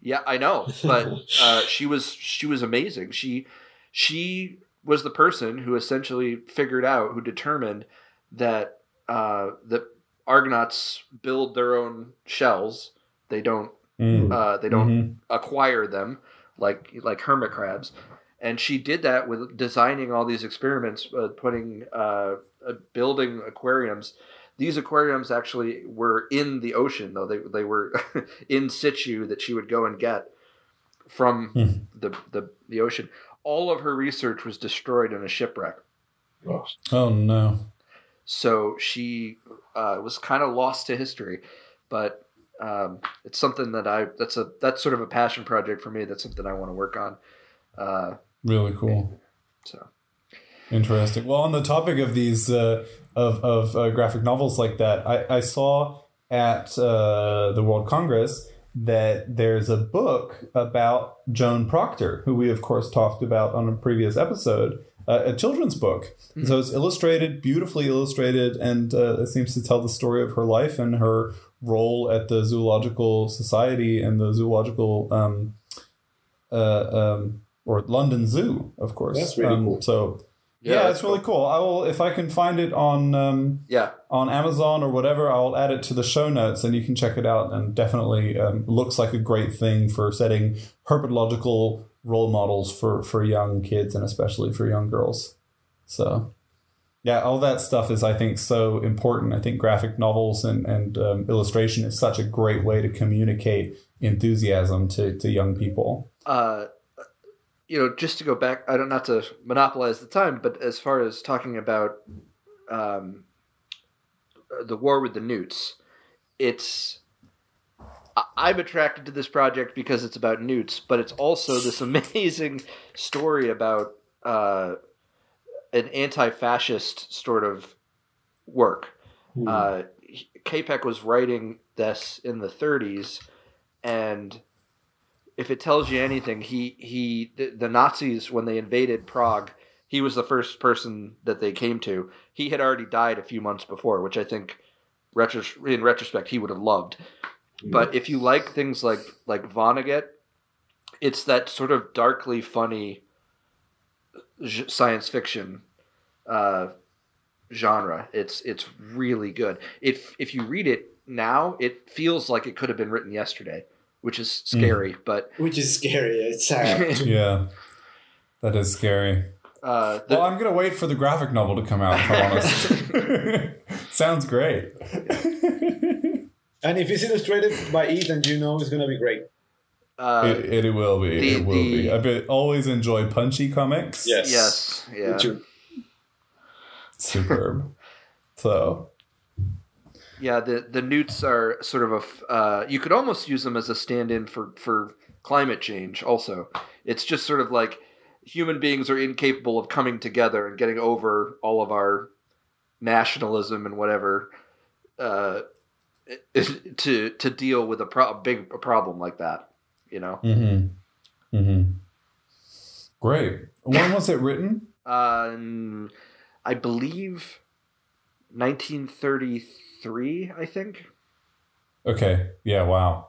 Yeah, I know, but uh, she was she was amazing. She she was the person who essentially figured out, who determined that uh, that Argonauts build their own shells. They don't Mm. uh, they don't Mhm. acquire them like like hermit crabs and she did that with designing all these experiments uh, putting uh, uh, building aquariums these aquariums actually were in the ocean though they, they were in situ that she would go and get from Hmm. the, the, the ocean all of her research was destroyed in a shipwreck Oh no. so she uh, was kind of lost to history but um, it's something that i that's a that's sort of a passion project for me that's something i want to work on uh, Really cool. so Interesting. Well, on the topic of these uh, of of uh, graphic novels like that, I, I saw at uh, the World Congress that there's a book about Joan Proctor, who we of course talked about on a previous episode, uh, a children's book. So it's illustrated, beautifully illustrated, and uh, it seems to tell the story of her life and her role at the Zoological Society and the Zoological um, uh, um, or London Zoo, of course. That's really Um, cool. So Yeah, yeah, it's really cool. I will if I can find it on um, yeah on Amazon or whatever. I'll add it to the show notes, and you can check it out. And definitely um, looks like a great thing for setting herpetological role models for for young kids and especially for young girls. So. Yeah, all that stuff is, I think, so important. I think graphic novels and, and um, illustration is such a great way to communicate enthusiasm to, to young people. uh, you know just to go back i don't not to monopolize the time but as far as talking about um, the war with the newts it's i'm attracted to this project because it's about newts but it's also this amazing story about uh, an anti-fascist sort of work Hmm. uh, Capek was writing this in the 30s, and if it tells you anything, he he the, the Nazis when they invaded Prague, he was the first person that they came to. He had already died a few months before, which I think, retros- in retrospect, he would have loved. But if you like things like like Vonnegut, it's that sort of darkly funny science fiction uh, genre. It's it's really good. If if you read it now, it feels like it could have been written yesterday, which is scary. But Which is scary. It's. Yeah, that is scary. uh, the, Well, I'm gonna wait for the graphic novel to come out. If I'm honest, sounds great. And if it's illustrated by Ethan, you know it's gonna be great. uh, it, it will be. the- it will the- be. I be, always enjoy punchy comics. Yes. yes, yeah. Me too. superb. So Yeah, the the newts are sort of a. f- Uh, you could almost use them as a stand-in for for climate change. Also, it's just sort of like human beings are incapable of coming together and getting over all of our nationalism and whatever uh, to to deal with a, pro- a big problem like that. You know, Mm-hmm. Mm-hmm. Great. When was it written? um, I believe 1933. I think. Okay. Yeah. Wow.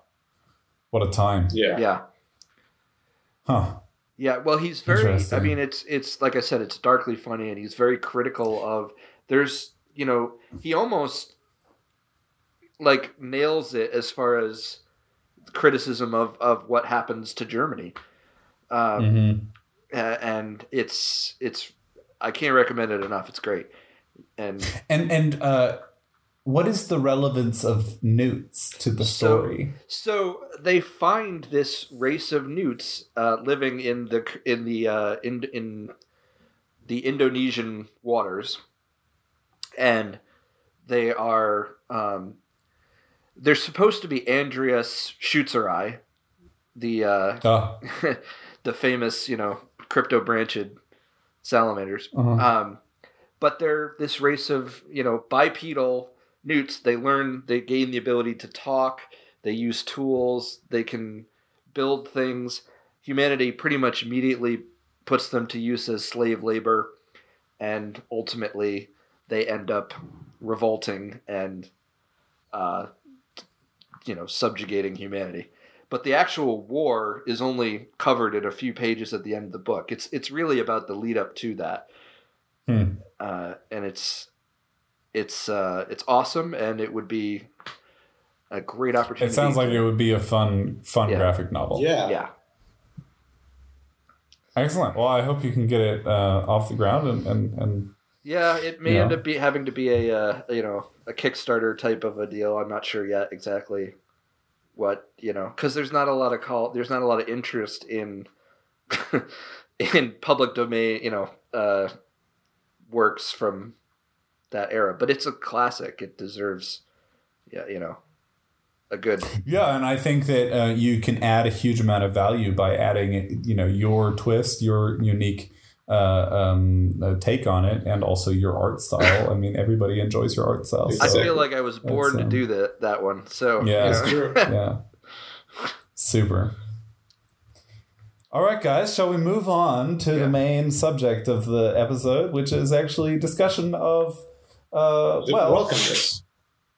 What a time. Yeah. Yeah. Huh. Yeah, well, he's very. I mean, it's it's like I said, it's darkly funny, and he's very critical of. There's, you know, he almost like nails it as far as criticism of of what happens to Germany, um, Mm-hmm. and it's it's. I can't recommend it enough. It's great, and And and uh, what is the relevance of newts to the So- story? So they find this race of newts uh, living in the in the uh, in in the Indonesian waters, and they are um, there's supposed to be Andrias scheuchzeri, the uh, Oh, the famous you know cryptobranchid salamanders. uh-huh. Um, but they're this race of you know bipedal newts. They learn, they gain the ability to talk. They use tools. They can build things. Humanity pretty much immediately puts them to use as slave labor, and ultimately they end up revolting and, uh, you know, subjugating humanity. But the actual war is only covered in a few pages at the end of the book. It's it's really about the lead up to that Hmm. uh, and it's it's uh, it's awesome, and it would be a great opportunity. It sounds like it would be a fun, fun Yeah. graphic novel. Yeah. yeah, Excellent. Well, I hope you can get it uh, off the ground and, and, and yeah. It may Yeah. end up be having to be a uh, you know a Kickstarter type of a deal. I'm not sure yet exactly what you know because there's not a lot of call. There's not a lot of interest in in public domain. You know, uh, works from that era, but it's a classic. It deserves, yeah, you know, a good yeah, and I think that uh, you can add a huge amount of value by adding, you know, your twist, your unique uh, um, uh, take on it, and also your art style. I mean, everybody enjoys your art style. I feel like I was born to um, do that that one. So Yeah. you know. true. yeah. Super. All right, guys, shall we move on to Yeah. the main subject of the episode, which is actually discussion of, uh, The well, World Congress.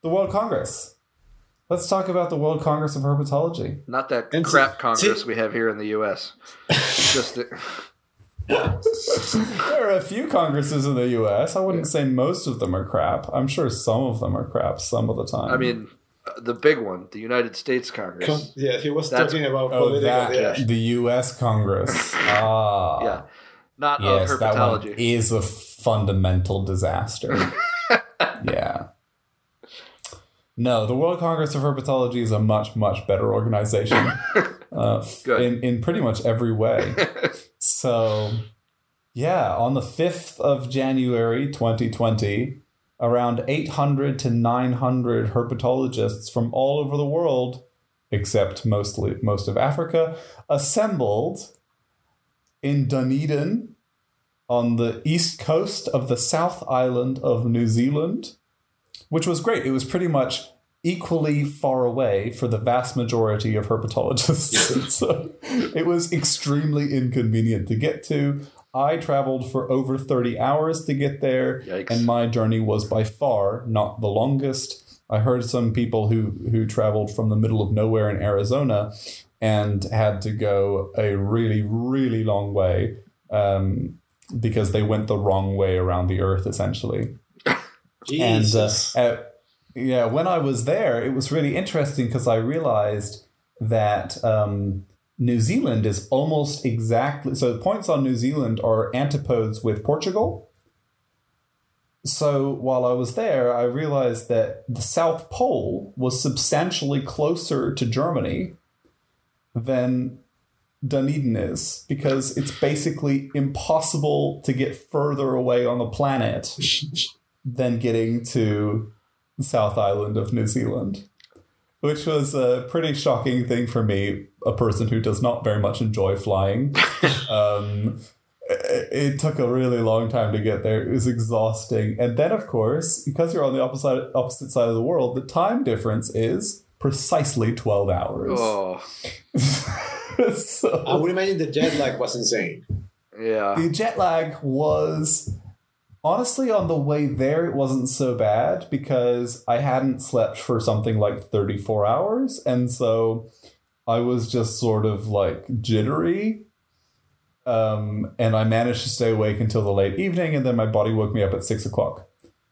the World Congress. Let's talk about the World Congress of Herpetology. not that And see- crap Congress see- we have here in the U.S. Just the, there are a few congresses in the U.S. I wouldn't say most of them are crap. I'm sure some of them are crap some of the time. I mean, uh, the big one, the United States Congress. Com- yeah, he was That's- talking about oh, political. that yeah. the U.S. Congress. Ah, yeah, not Yes, of that one herpetology. is a fundamental disaster. yeah. No, the World Congress of Herpetology is a much, much better organization uh, Good. in, in pretty much every way. So, yeah, on the 5th of January 2020, around 800 to 900 herpetologists from all over the world, except mostly most of Africa, assembled in Dunedin on the east coast of the South Island of New Zealand, which was great. It was pretty much equally far away for the vast majority of herpetologists. so it was extremely inconvenient to get to. I traveled for over 30 hours to get there, Yikes. and my journey was by far not the longest. I heard some people who, who traveled from the middle of nowhere in Arizona and had to go a really, really long way um, because they went the wrong way around the earth, essentially. Jesus. And uh, uh, yeah, when I was there, it was really interesting because I realized that um, New Zealand is almost exactly so. The points on New Zealand are antipodes with Portugal. So while I was there, I realized that the South Pole was substantially closer to Germany than Dunedin is because it's basically impossible to get further away on the planet than getting to South Island of New Zealand, which was a pretty shocking thing for me, a person who does not very much enjoy flying. um, it, it took a really long time to get there. It was exhausting. And then, of course, because you're on the opposite, opposite side of the world, the time difference is precisely 12 hours. Oh, so, I would imagine the jet lag was insane. yeah. the jet lag was honestly on the way there it wasn't so bad because i hadn't slept for something like 34 hours. And so i was just sort of like jittery. Um, and i managed to stay awake until the late evening and then my body woke me up at 6 o'clock.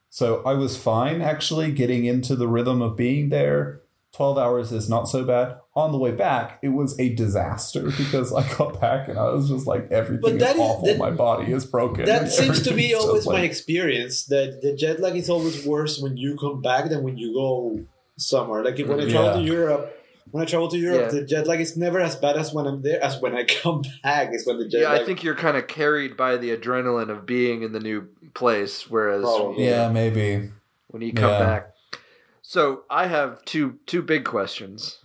So i was fine actually getting into the rhythm of being there 12 hours is not so bad on the way back it was a disaster because i got back and i was just like everything But that is is- awful that- my body is broken That seems to be Everything's just always my experience. That the jet lag is always worse when you come back than when you go somewhere. Like when I travel to Europe, when I travel to Europe, Yeah. the jet lag is never as bad as when I'm there as when I come back. Is when the jet Yeah, lag. I think you're kind of carried by the adrenaline of being in the new place, whereas Probably. yeah maybe when you come Yeah. back. So I have two two big questions.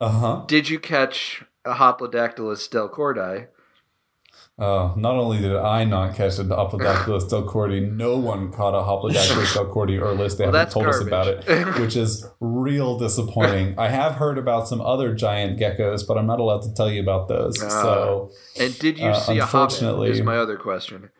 Uh huh. Did you catch a Hoplodactylus delcourti? Uh, not only did I not catch a Hoplodactylus delcourti, no one caught a Hoplodactylus delcourti, or least they Well, haven't told us about it, which is real disappointing. I have heard about some other giant geckos, but I'm not allowed to tell you about those. Ah. so And did you Uh, see a hobbit? Is my other question.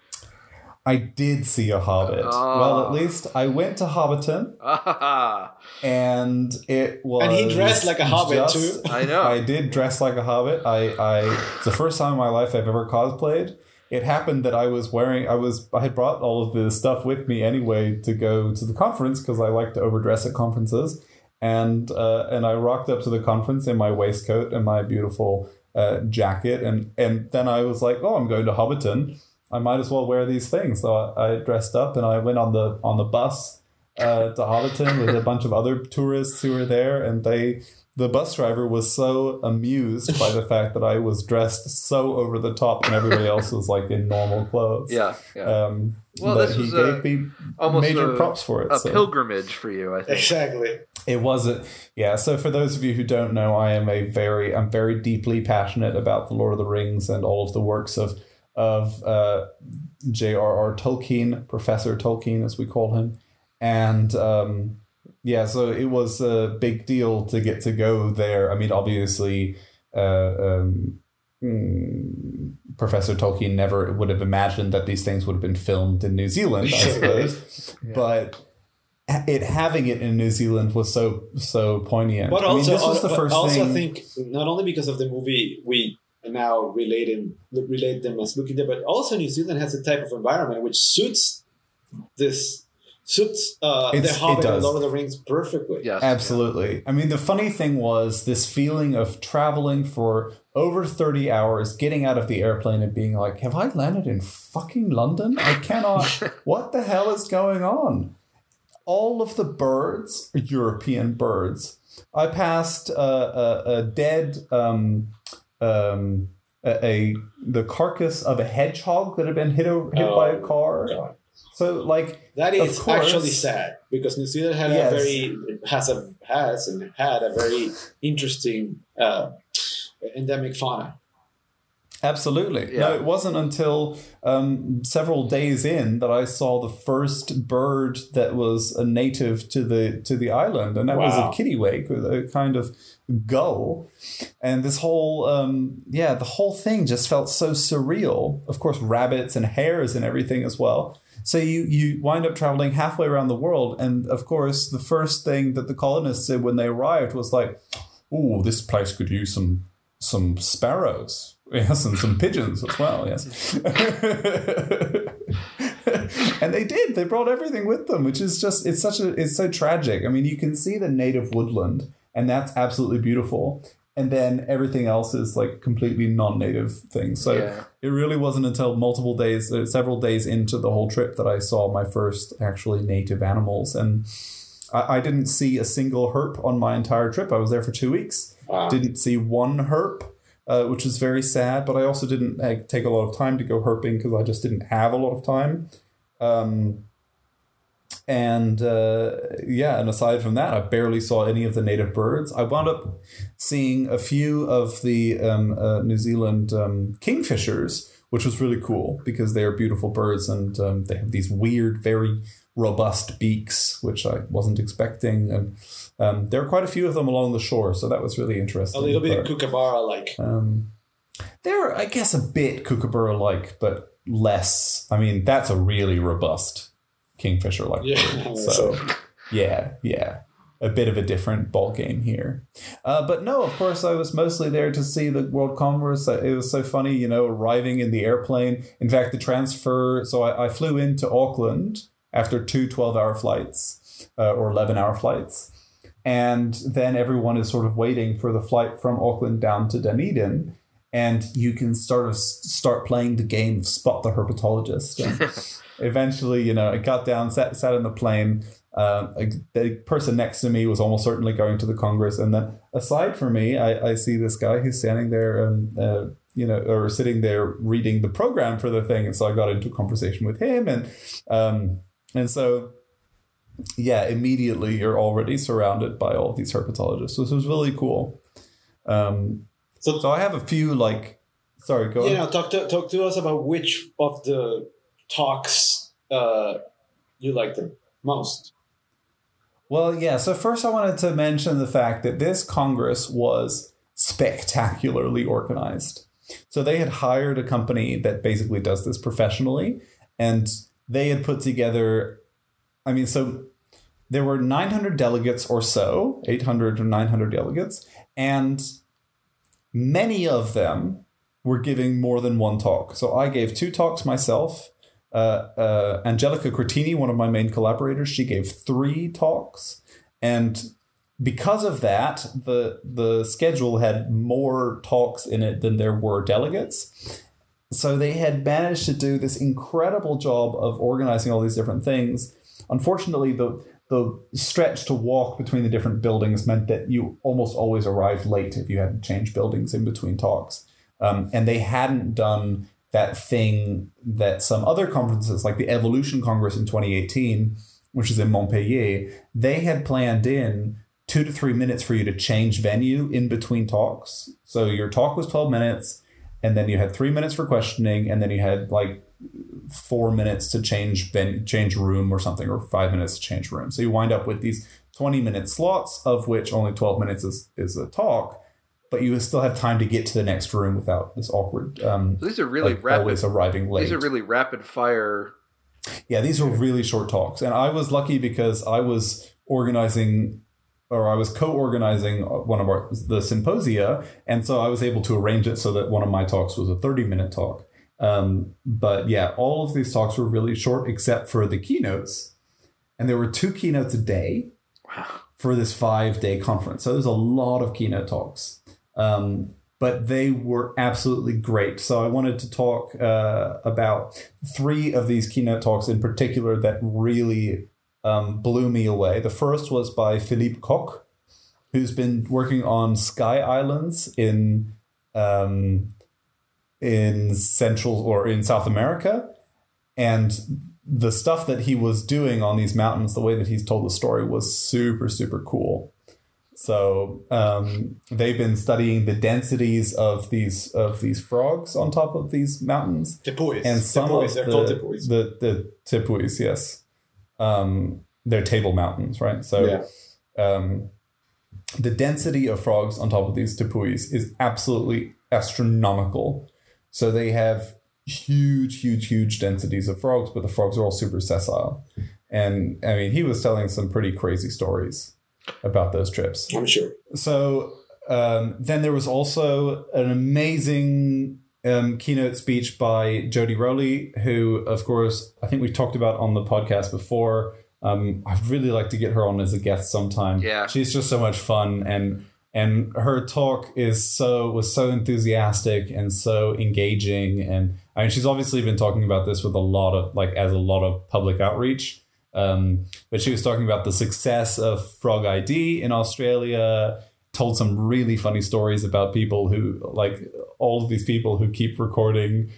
I did see a Hobbit. Ah. Well, at least I went to Hobbiton, Ah, and it was. And he dressed like a hobbit, just- too. I know. I did dress like a hobbit. I, I it's the first time in my life I've ever cosplayed. It happened that I was wearing I was I had brought all of the stuff with me anyway to go to the conference because I like to overdress at conferences. And uh, and I rocked up to the conference in my waistcoat and my beautiful uh, jacket and and then I was like, oh, I'm going to Hobbiton. I might as well wear these things. So I, I dressed up and I went on the on the bus uh, to Hobbiton with a bunch of other tourists who were there, and they the bus driver was so amused by the fact that I was dressed so over the top and everybody else was like in normal clothes. yeah, yeah. Um, Well, that this he was gave a- me almost major a- props for it. a so. pilgrimage for you, I think. Exactly. It wasn't. Yeah. So for those of you who don't know, I am a very, I'm very deeply passionate about the Lord of the Rings and all of the works of of uh, J.R.R. Tolkien, Professor Tolkien, as we call him, and um, yeah. So it was a big deal to get to go there. I mean, obviously. Uh, um, mm, Professor Tolkien never would have imagined that these things would have been filmed in New Zealand, I suppose. But it having it in New Zealand was so so poignant. But I mean, also, this was the but first also thing. think not only because of the movie we now relate relate them as looking there, but also New Zealand has a type of environment which suits this suits uh, the It's- it Hobbit and does. Lord of the Rings perfectly. Yes. Absolutely. I mean, the funny thing was this feeling of traveling for over 30 hours, getting out of the airplane and being like, have I landed in fucking London? I cannot. what the hell is going on? All of the birds are European birds. I passed a, a, a dead, um, um, a, a the carcass of a hedgehog that had been hit, o- hit by a Oh, car. God. So, like, that is course. actually sad because New Zealand had Yes. a very has a has and had a very interesting uh, endemic fauna. Absolutely. Yeah. No, it wasn't until um, several days in that I saw the first bird that was a native to the to the island, and that was a kittiwake, a kind of gull. And this whole, um, yeah, the whole thing just felt so surreal. Of course, rabbits and hares and everything as well. So you you wind up traveling halfway around the world, and of course, the first thing that the colonists did when they arrived was like, "Oh, this place could use some some sparrows." Yes, and some pigeons as well. Yes, and they did. They brought everything with them, which is just it's such a it's so tragic. I mean, you can see the native woodland, and that's absolutely beautiful. And then everything else is like completely non-native things. So Yeah. it really wasn't until multiple days, uh, several days into the whole trip, that I saw my first actually native animals. And I, I didn't see a single herp on my entire trip. I was there for two weeks Wow. didn't see one herp, uh, which was very sad. But I also didn't like, take a lot of time to go herping because I just didn't have a lot of time. Um, and uh, yeah, and aside from that, I barely saw any of the native birds. I wound up seeing a few of the um, uh, New Zealand um, kingfishers, which was really cool because they are beautiful birds and um, they have these weird, very robust beaks, which I wasn't expecting. And um, there are quite a few of them along the shore, so that was really interesting. A little bit kookaburra like. um, they're, I guess, a bit kookaburra like, but less. I mean, that's a really robust kingfisher like Yeah. So, So, yeah, yeah. A bit of a different ball game here. Uh, but no, of course, I was mostly there to see the World Congress. Uh, It was so funny, you know, arriving in the airplane. In fact, the transfer, so I, I flew into Auckland after two 12 hour flights uh, or 11 hour flights. And then everyone is sort of waiting for the flight from Auckland down to Dunedin. And you can sort of start playing the game of Spot the Herpetologist. Eventually, you know, I got down, sat, sat in the plane. Um, a- the person next to me was almost certainly going to the Congress. And then aside from me, I, I see this guy who's standing there, um, uh, you know, or sitting there reading the program for the thing. And so I got into a conversation with him. And, um, and so yeah, immediately you're already surrounded by all these herpetologists. So this was really cool. Um, So, so I have a few like, sorry, go you on. know, talk to talk to us about which of the talks uh, you like the most. Well, yeah. So first, I wanted to mention the fact that this Congress was spectacularly organized. So they had hired a company that basically does this professionally, and they had put together. I mean, so there were 900 delegates or so, 800 or 900 delegates, and many of them were giving more than one talk. So I gave two talks myself. Uh, uh, Angelica Crottini, one of my main collaborators, she gave three talks, and because of that, the the schedule had more talks in it than there were delegates. So they had managed to do this incredible job of organizing all these different things. Unfortunately, the the stretch to walk between the different buildings meant that you almost always arrived late if you had to change buildings in between talks. Um, and they hadn't done that thing that some other conferences, like the Evolution Congress in 2018, which is in Montpellier, they had planned in two to three minutes for you to change venue in between talks. So your talk was 12 minutes, and then you had three minutes for questioning, and then you had like four minutes to change ven- change room or something, or five minutes to change room. So you wind up with these 20 minute slots, of which only 12 minutes is, is a talk, but you still have time to get to the next room without this awkward, um, These are really like rapid. always arriving late. These are really rapid fire. Yeah, these were really short talks. And I was lucky because I was organizing or I was co-organizing one of our the symposia, and so I was able to arrange it so that one of my talks was a 30-minute talk. Um, but yeah, all of these talks were really short except for the keynotes. And there were two keynotes a day Wow. for this five-day conference. So there's a lot of keynote talks. Um, but they were absolutely great. So I wanted to talk uh, about three of these keynote talks in particular that really um, blew me away. The first was by Philippe Kok, who's been working on Sky Islands in um, in Central or in South America, and the stuff that he was doing on these mountains, the way that he's told the story was super super cool. So um, they've been studying the densities of these of these frogs on top of these mountains, Tepuis. and some Tepuis, of they're the, called tepuis. the the tepuis, yes, um, they're table mountains, right? So Yeah. um, the density of frogs on top of these tepuis is absolutely astronomical. So they have huge, huge, huge densities of frogs, but the frogs are all super sessile. And I mean, he was telling some pretty crazy stories about those trips I'm sure. so um, then there was also an amazing um, keynote speech by Jody Rowley, who, of course, I think we've talked about on the podcast before. Um, I'd really like to get her on as a guest sometime. Yeah. she's just so much fun, and and her talk is so was so enthusiastic and so engaging, and I mean, she's obviously been talking about this with a lot of like as a lot of public outreach. Um, but she was talking about the success of Frog ID in Australia, told some really funny stories about people who, like, all of these people who keep recording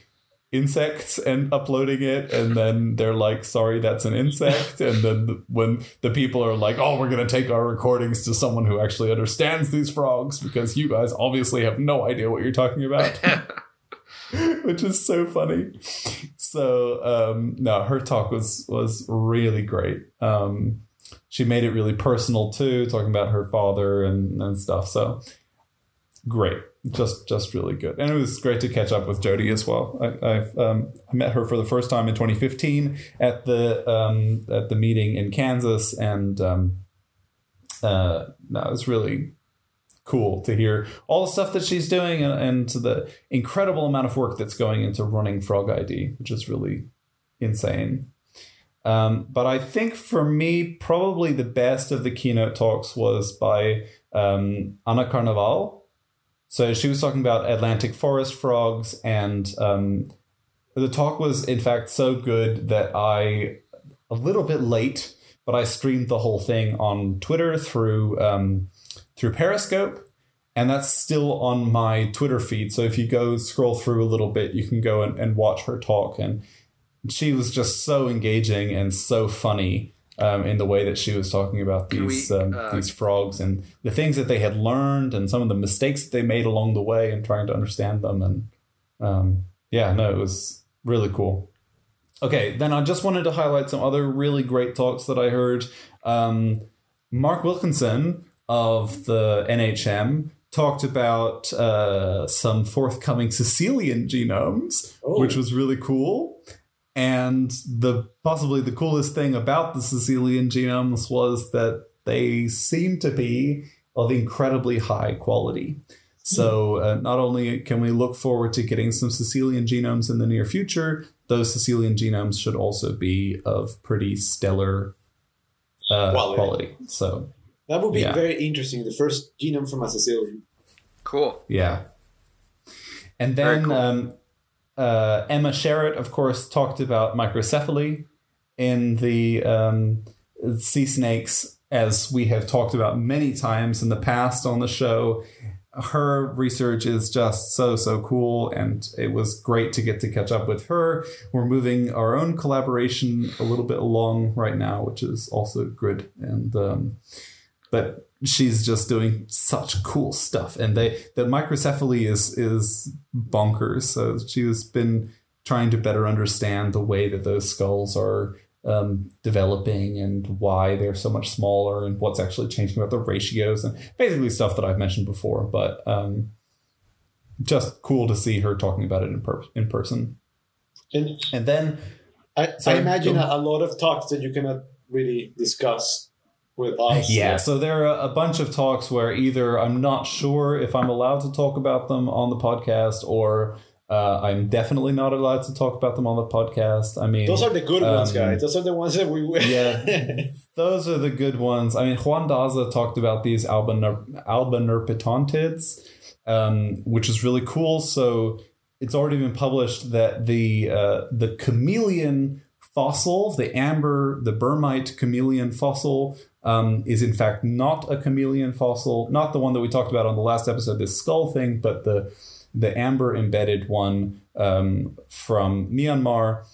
insects and uploading it and then they're like sorry that's an insect. And then the, when the people are like oh we're going to take our recordings to someone who actually understands these frogs because you guys obviously have no idea what you're talking about which is so funny. So um, no, her talk was was really great. Um, she made it really personal too, talking about her father and, and stuff. So great, just just really good, and it was great to catch up with Jody as well. I, um, I met her for the first time in 2015 at the um, at the meeting in Kansas, and um, uh, no, it was really cool to hear all the stuff that she's doing and, and the incredible amount of work that's going into running Frog ID, which is really insane. Um, but I think for me, probably the best of the keynote talks was by um, Anna Carnaval. So she was talking about Atlantic forest frogs, and um, the talk was, in fact, so good that I, a little bit late, but I streamed the whole thing on Twitter through um, through Periscope, and that's still on my Twitter feed. So if you go scroll through a little bit, you can go and, and watch her talk. And she was just so engaging and so funny. um, in the way that she was talking about these we, um, uh, these frogs and the things that they had learned and some of the mistakes that they made along the way and trying to understand them. And um, yeah, no, it was really cool. Okay, then I just wanted to highlight some other really great talks that I heard. Um, Mark Wilkinson of the NHM talked about uh, some forthcoming caecilian genomes, Oh. which was really cool. And the possibly the coolest thing about the caecilian genomes was that they seem to be of incredibly high quality. So uh, not only can we look forward to getting some caecilian genomes in the near future, those caecilian genomes should also be of pretty stellar uh, Quality. quality. So That would be Yeah. very interesting. The first genome from a caecilian. Cool. Yeah. And then cool. um, uh, Emma Sherratt, of course, talked about microcephaly in the um, sea snakes, as we have talked about many times in the past on the show. Her research is just so, so cool, and it was great to get to catch up with her. We're moving our own collaboration a little bit along right now, which is also good. And um, but she's just doing such cool stuff. And they the microcephaly is is bonkers. So she's been trying to better understand the way that those skulls are um, developing and why they're so much smaller and what's actually changing about the ratios and basically stuff that I've mentioned before. But um, just cool to see her talking about it in, per- in person. And and then I, I imagine a lot of talks that you cannot really discuss with us. Yeah, so there are a bunch of talks where either I'm not sure if I'm allowed to talk about them on the podcast or uh, I'm definitely not allowed to talk about them on the podcast. I mean, Those are the good ones, Um, guys. Those are the ones that we. Yeah. those are the good ones. I mean, Juan Daza talked about these albaner- albanerpetontids, um, which is really cool. So it's already been published that the uh, the chameleon fossil, the amber, the Burmite chameleon fossil, um, is in fact not a chameleon fossil, not the one that we talked about on the last episode, this skull thing, but the the amber embedded one um, from Myanmar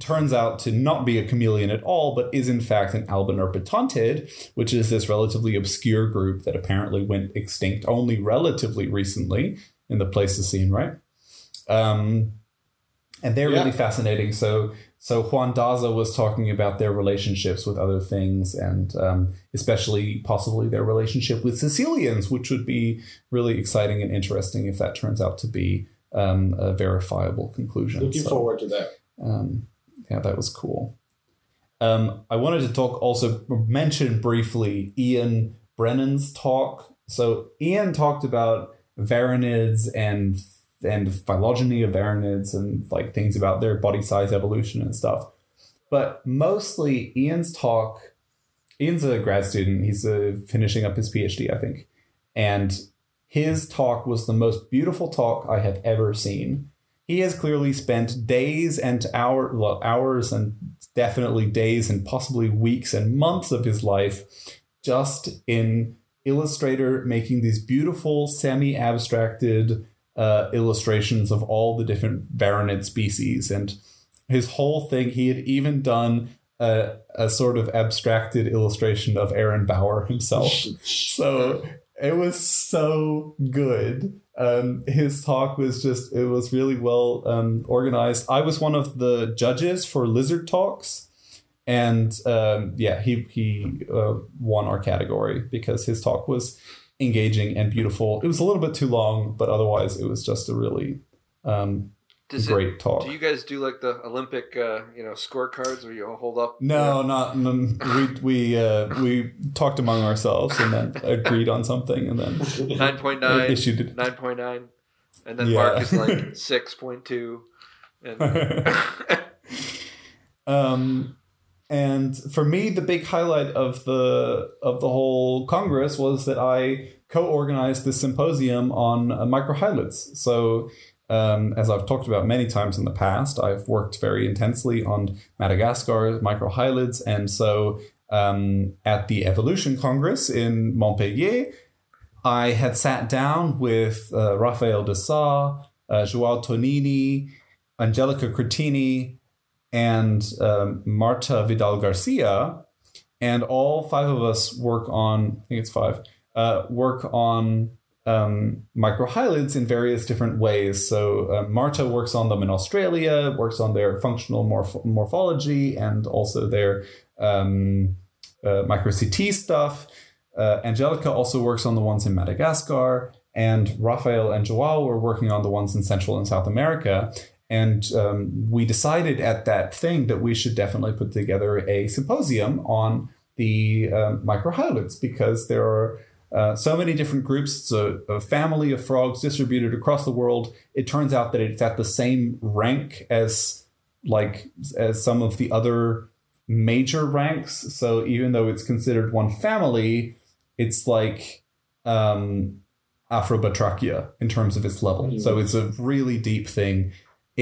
turns out to not be a chameleon at all, but is in fact an albanerpetontid, which is this relatively obscure group that apparently went extinct only relatively recently in the Pleistocene, right? Um, and they're Yeah. really fascinating. So, so Juan Daza was talking about their relationships with other things, and um, especially possibly their relationship with caecilians, which would be really exciting and interesting if that turns out to be um, a verifiable conclusion. Looking So- forward to that. um, yeah, that was cool. Um, I wanted to talk also mention briefly Ian Brennan's talk. So Ian talked about varanids and and phylogeny of varanids and like things about their body size evolution and stuff. But mostly Ian's talk. Ian's a grad student. He's uh, finishing up his PhD, I think, and his talk was the most beautiful talk I have ever seen he has clearly spent days and hour, well, hours and definitely days and possibly weeks and months of his life just in Illustrator making these beautiful semi-abstracted uh, illustrations of all the different varanid species. And his whole thing he had even done a, a sort of abstracted illustration of Aaron Bauer himself. So it was so good. Um, his talk was just it was really well um, organized. I was one of the judges for lizard talks. And um, yeah he he uh, won our category because his talk was engaging and beautiful it was a little bit too long but otherwise it was just a really um, great it, talk Do you guys do like the Olympic, uh, you know, scorecards where you all hold up? no, not none. we we uh, we talked among ourselves and then agreed on something and then Nine point nine. issued it. Nine point nine, and then Yeah. Mark is like six point two, and um, and for me, the big highlight of the of the whole congress was that I co-organized the symposium on uh. So. Um, as I've talked about many times in the past, I've worked very intensely on Madagascar microhylids, and so um, at the Evolution Congress in Montpellier, I had sat down with uh, Rafael de Sa, uh, Joao Tonini, Angelica Crottini, and um, Marta Vidal Garcia and all five of us work on. I think it's five. Uh, work on um, microhylids in various different ways. So uh, Marta works on them in Australia, works on their functional morph- morphology and also their um, uh, micro CT stuff. Uh, Angelica also works on the ones in Madagascar, and Rafael and Joao were working on the ones in Central and South America. And um, we decided at that thing that we should definitely put together a symposium on the um, microhylids because there are uh, so many different groups. It's a, a, family of frogs distributed across the world. It turns out that it's at the same rank as like as some of the other major ranks. So even though it's considered one family, it's like um, Afrobatrachia in terms of its level. Mm-hmm. So it's a really deep thing.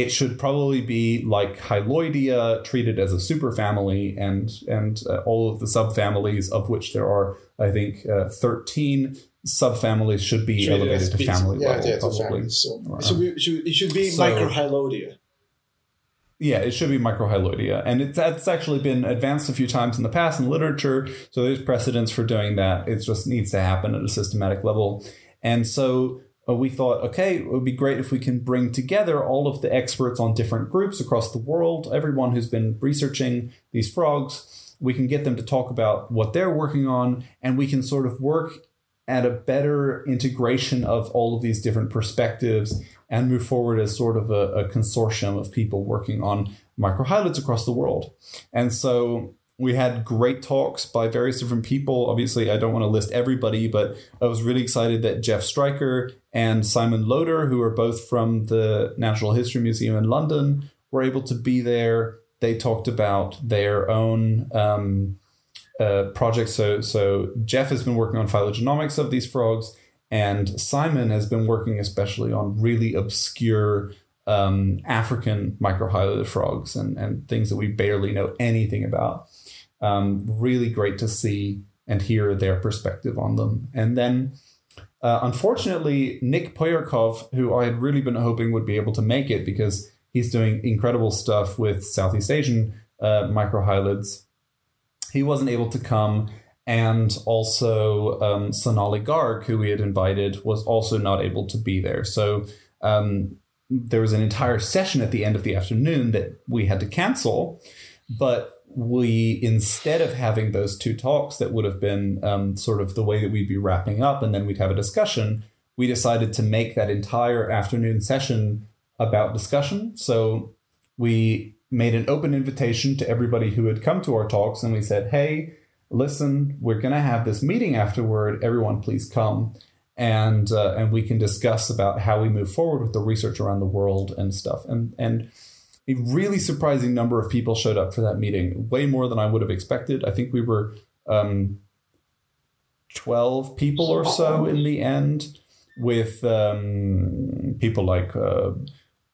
It should probably be like Hyloidea, treated as a superfamily, and and uh, all of the subfamilies, of which there are, I think, uh, thirteen subfamilies, should be treated elevated to family yeah, level. Yeah, probably. So, it, should be, should, it should be so, microhyloidea. Yeah, it should be microhyloidea. And it's, it's actually been advanced a few times in the past in literature. So there's precedence for doing that. It just needs to happen at a systematic level. And so we thought, okay, it would be great if we can bring together all of the experts on different groups across the world, everyone who's been researching these frogs. We can get them to talk about what they're working on, and we can sort of work at a better integration of all of these different perspectives and move forward as sort of a, a consortium of people working on microhylids across the world. And so we had great talks by various different people. Obviously, I don't want to list everybody, but I was really excited that Jeff Streicher and Simon Loader, who are both from the Natural History Museum in London, were able to be there. They talked about their own um, uh, projects. So, so Jeff has been working on phylogenomics of these frogs, and Simon has been working especially on really obscure um, African microhylid frogs and, and things that we barely know anything about. Um, really great to see and hear their perspective on them. And then, uh, unfortunately, Nick Poyarkov, who I had really been hoping would be able to make it because he's doing incredible stuff with Southeast Asian uh, he wasn't able to come and also um, Sonali Garg, who we had invited, was also not able to be there. So um, there was an entire session at the end of the afternoon that we had to cancel, but we instead of having those two talks that would have been um, sort of the way that we'd be wrapping up and then we'd have a discussion we decided to make that entire afternoon session about discussion so we made an open invitation to everybody who had come to our talks and we said hey listen, we're going to have this meeting afterward. Everyone, please come. And, uh, and we can discuss about how we move forward with the research around the world and stuff. And, and a really surprising number of people showed up for that meeting, way more than I would have expected. I think we were um, 12 people or so in the end, with um, people like uh,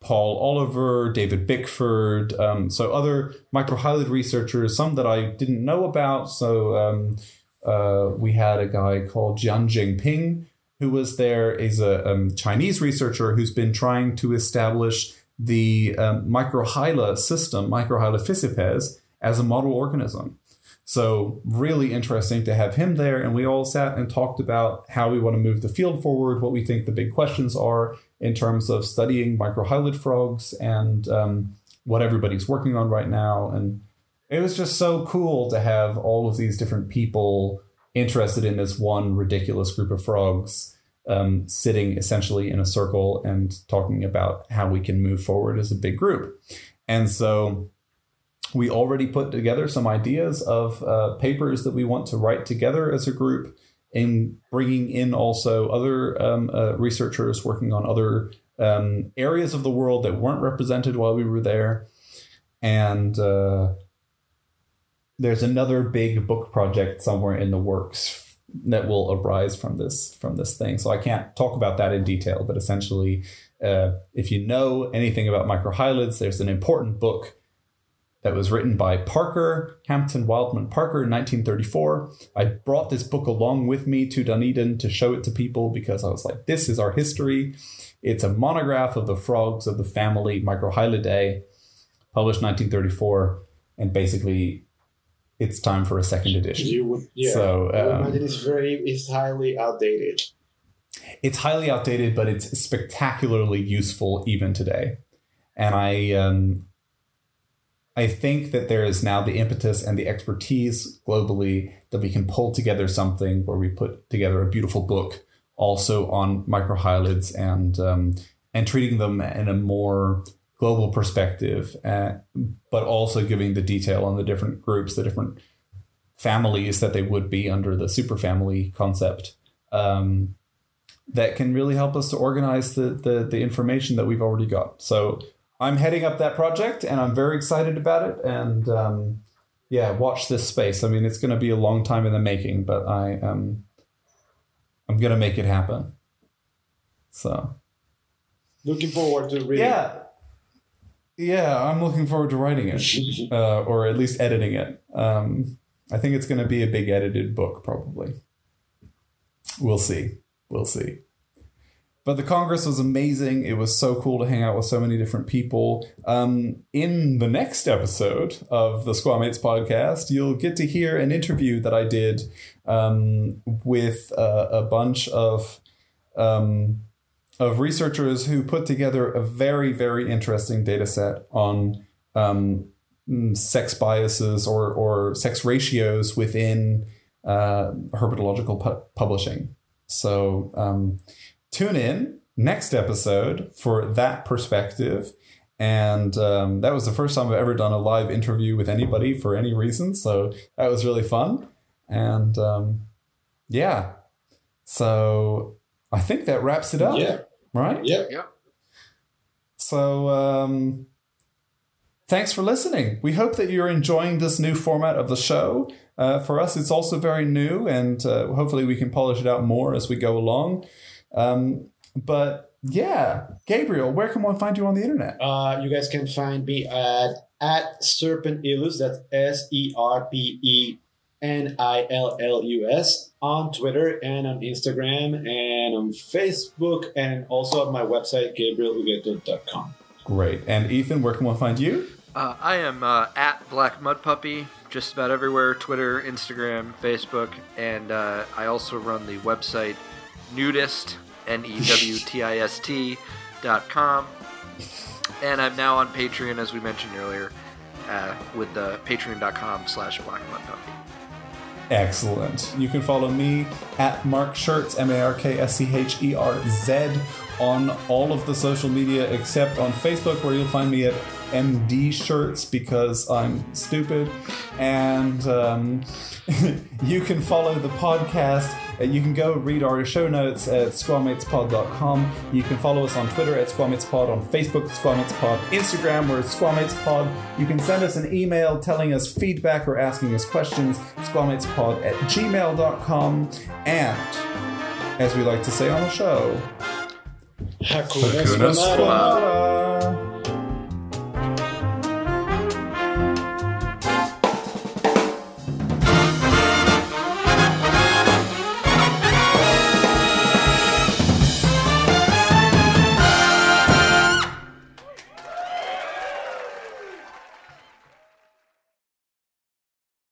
Paul Oliver, David Bickford, um, so other microhylid researchers, some that I didn't know about. So um, uh, we had a guy called Jiang Jianping who was there is a um, Chinese researcher who's been trying to establish the um, microhyla system, Microhyla fissipes, as a model organism. So really interesting to have him there, and we all sat and talked about how we want to move the field forward, what we think the big questions are, in terms of studying microhylid frogs and um, what everybody's working on right now. And it was just so cool to have all of these different people interested in this one ridiculous group of frogs um, sitting essentially in a circle and talking about how we can move forward as a big group. And so we already put together some ideas of uh, papers that we want to write together as a group in bringing in also other um, uh, researchers working on other um, areas of the world that weren't represented while we were there. And uh, there's another big book project somewhere in the works that will arise from this from this thing. So I can't talk about that in detail, but essentially, uh, if you know anything about microhylids, there's an important book that was written by Parker, Hampton Wildman Parker in 1934. I brought this book along with me to Dunedin to show it to people because I was like, this is our history. It's a monograph of the frogs of the family Microhylidae, published 1934. And basically, it's time for a second edition. You would, yeah. So, I um, imagine it's very, it's highly outdated. It's highly outdated, but it's spectacularly useful even today. And I, um, I think that there is now the impetus and the expertise globally that we can pull together something where we put together a beautiful book also on microhylids and um, and treating them in a more global perspective, uh, but also giving the detail on the different groups, the different families that they would be under the superfamily concept. Um, that can really help us to organize the, the the information that we've already got. So I'm heading up that project, and I'm very excited about it. And um, yeah, watch this space. I mean, it's going to be a long time in the making, but I um, I'm going to make it happen. So Looking forward to reading. yeah, yeah, I'm looking forward to writing it, uh, or at least editing it. Um, I think it's going to be a big edited book, probably. We'll see. We'll see. But the Congress was amazing. It was so cool to hang out with so many different people. Um, in the next episode of the Squamates podcast, you'll get to hear an interview that I did um, with uh, a bunch of um, of researchers who put together a very very interesting data set on um, mm, sex biases or or sex ratios within uh, herpetological pu- publishing. So um, tune in next episode for that perspective. And um, that was the first time I've ever done a live interview with anybody for any reason. So that was really fun. And um, yeah, so I think that wraps it up. Yeah. Right? Yeah. Yeah. So, um, thanks for listening. We hope that you're enjoying this new format of the show. Uh, for us, it's also very new, and uh, hopefully, we can polish it out more as we go along. Um, but yeah, Gabriel, where can one find you on the internet? Uh, you guys can find me at at Serpent Illus. That's S E R P E N I L L U S on Twitter and on Instagram and on Facebook and also on my website gabrielugueto.com. Great. And Ethan, where can one find you? Uh, I am uh, at Black Mud Puppy, just about everywhere Twitter, Instagram, Facebook, and uh, I also run the website newtist, N E W T I S T dot com. And I'm now on Patreon, as we mentioned earlier, uh, with the patreon.com slash Black Mud Puppy. Excellent. You can follow me at Mark Scherz, M A R K S C H E R Z, on all of the social media except on Facebook, where you'll find me at MD Scherz because I'm stupid. And um, you can follow the podcast. Uh, You can go read our show notes at squamatespod.com. You can follow us on Twitter at squamatespod, on Facebook, squamatespod, Instagram, we're squamatespod. You can send us an email telling us feedback or asking us questions, squamatespod at gmail.com. And, as we like to say on the show, Hakuna Hakuna Squamata. Bye.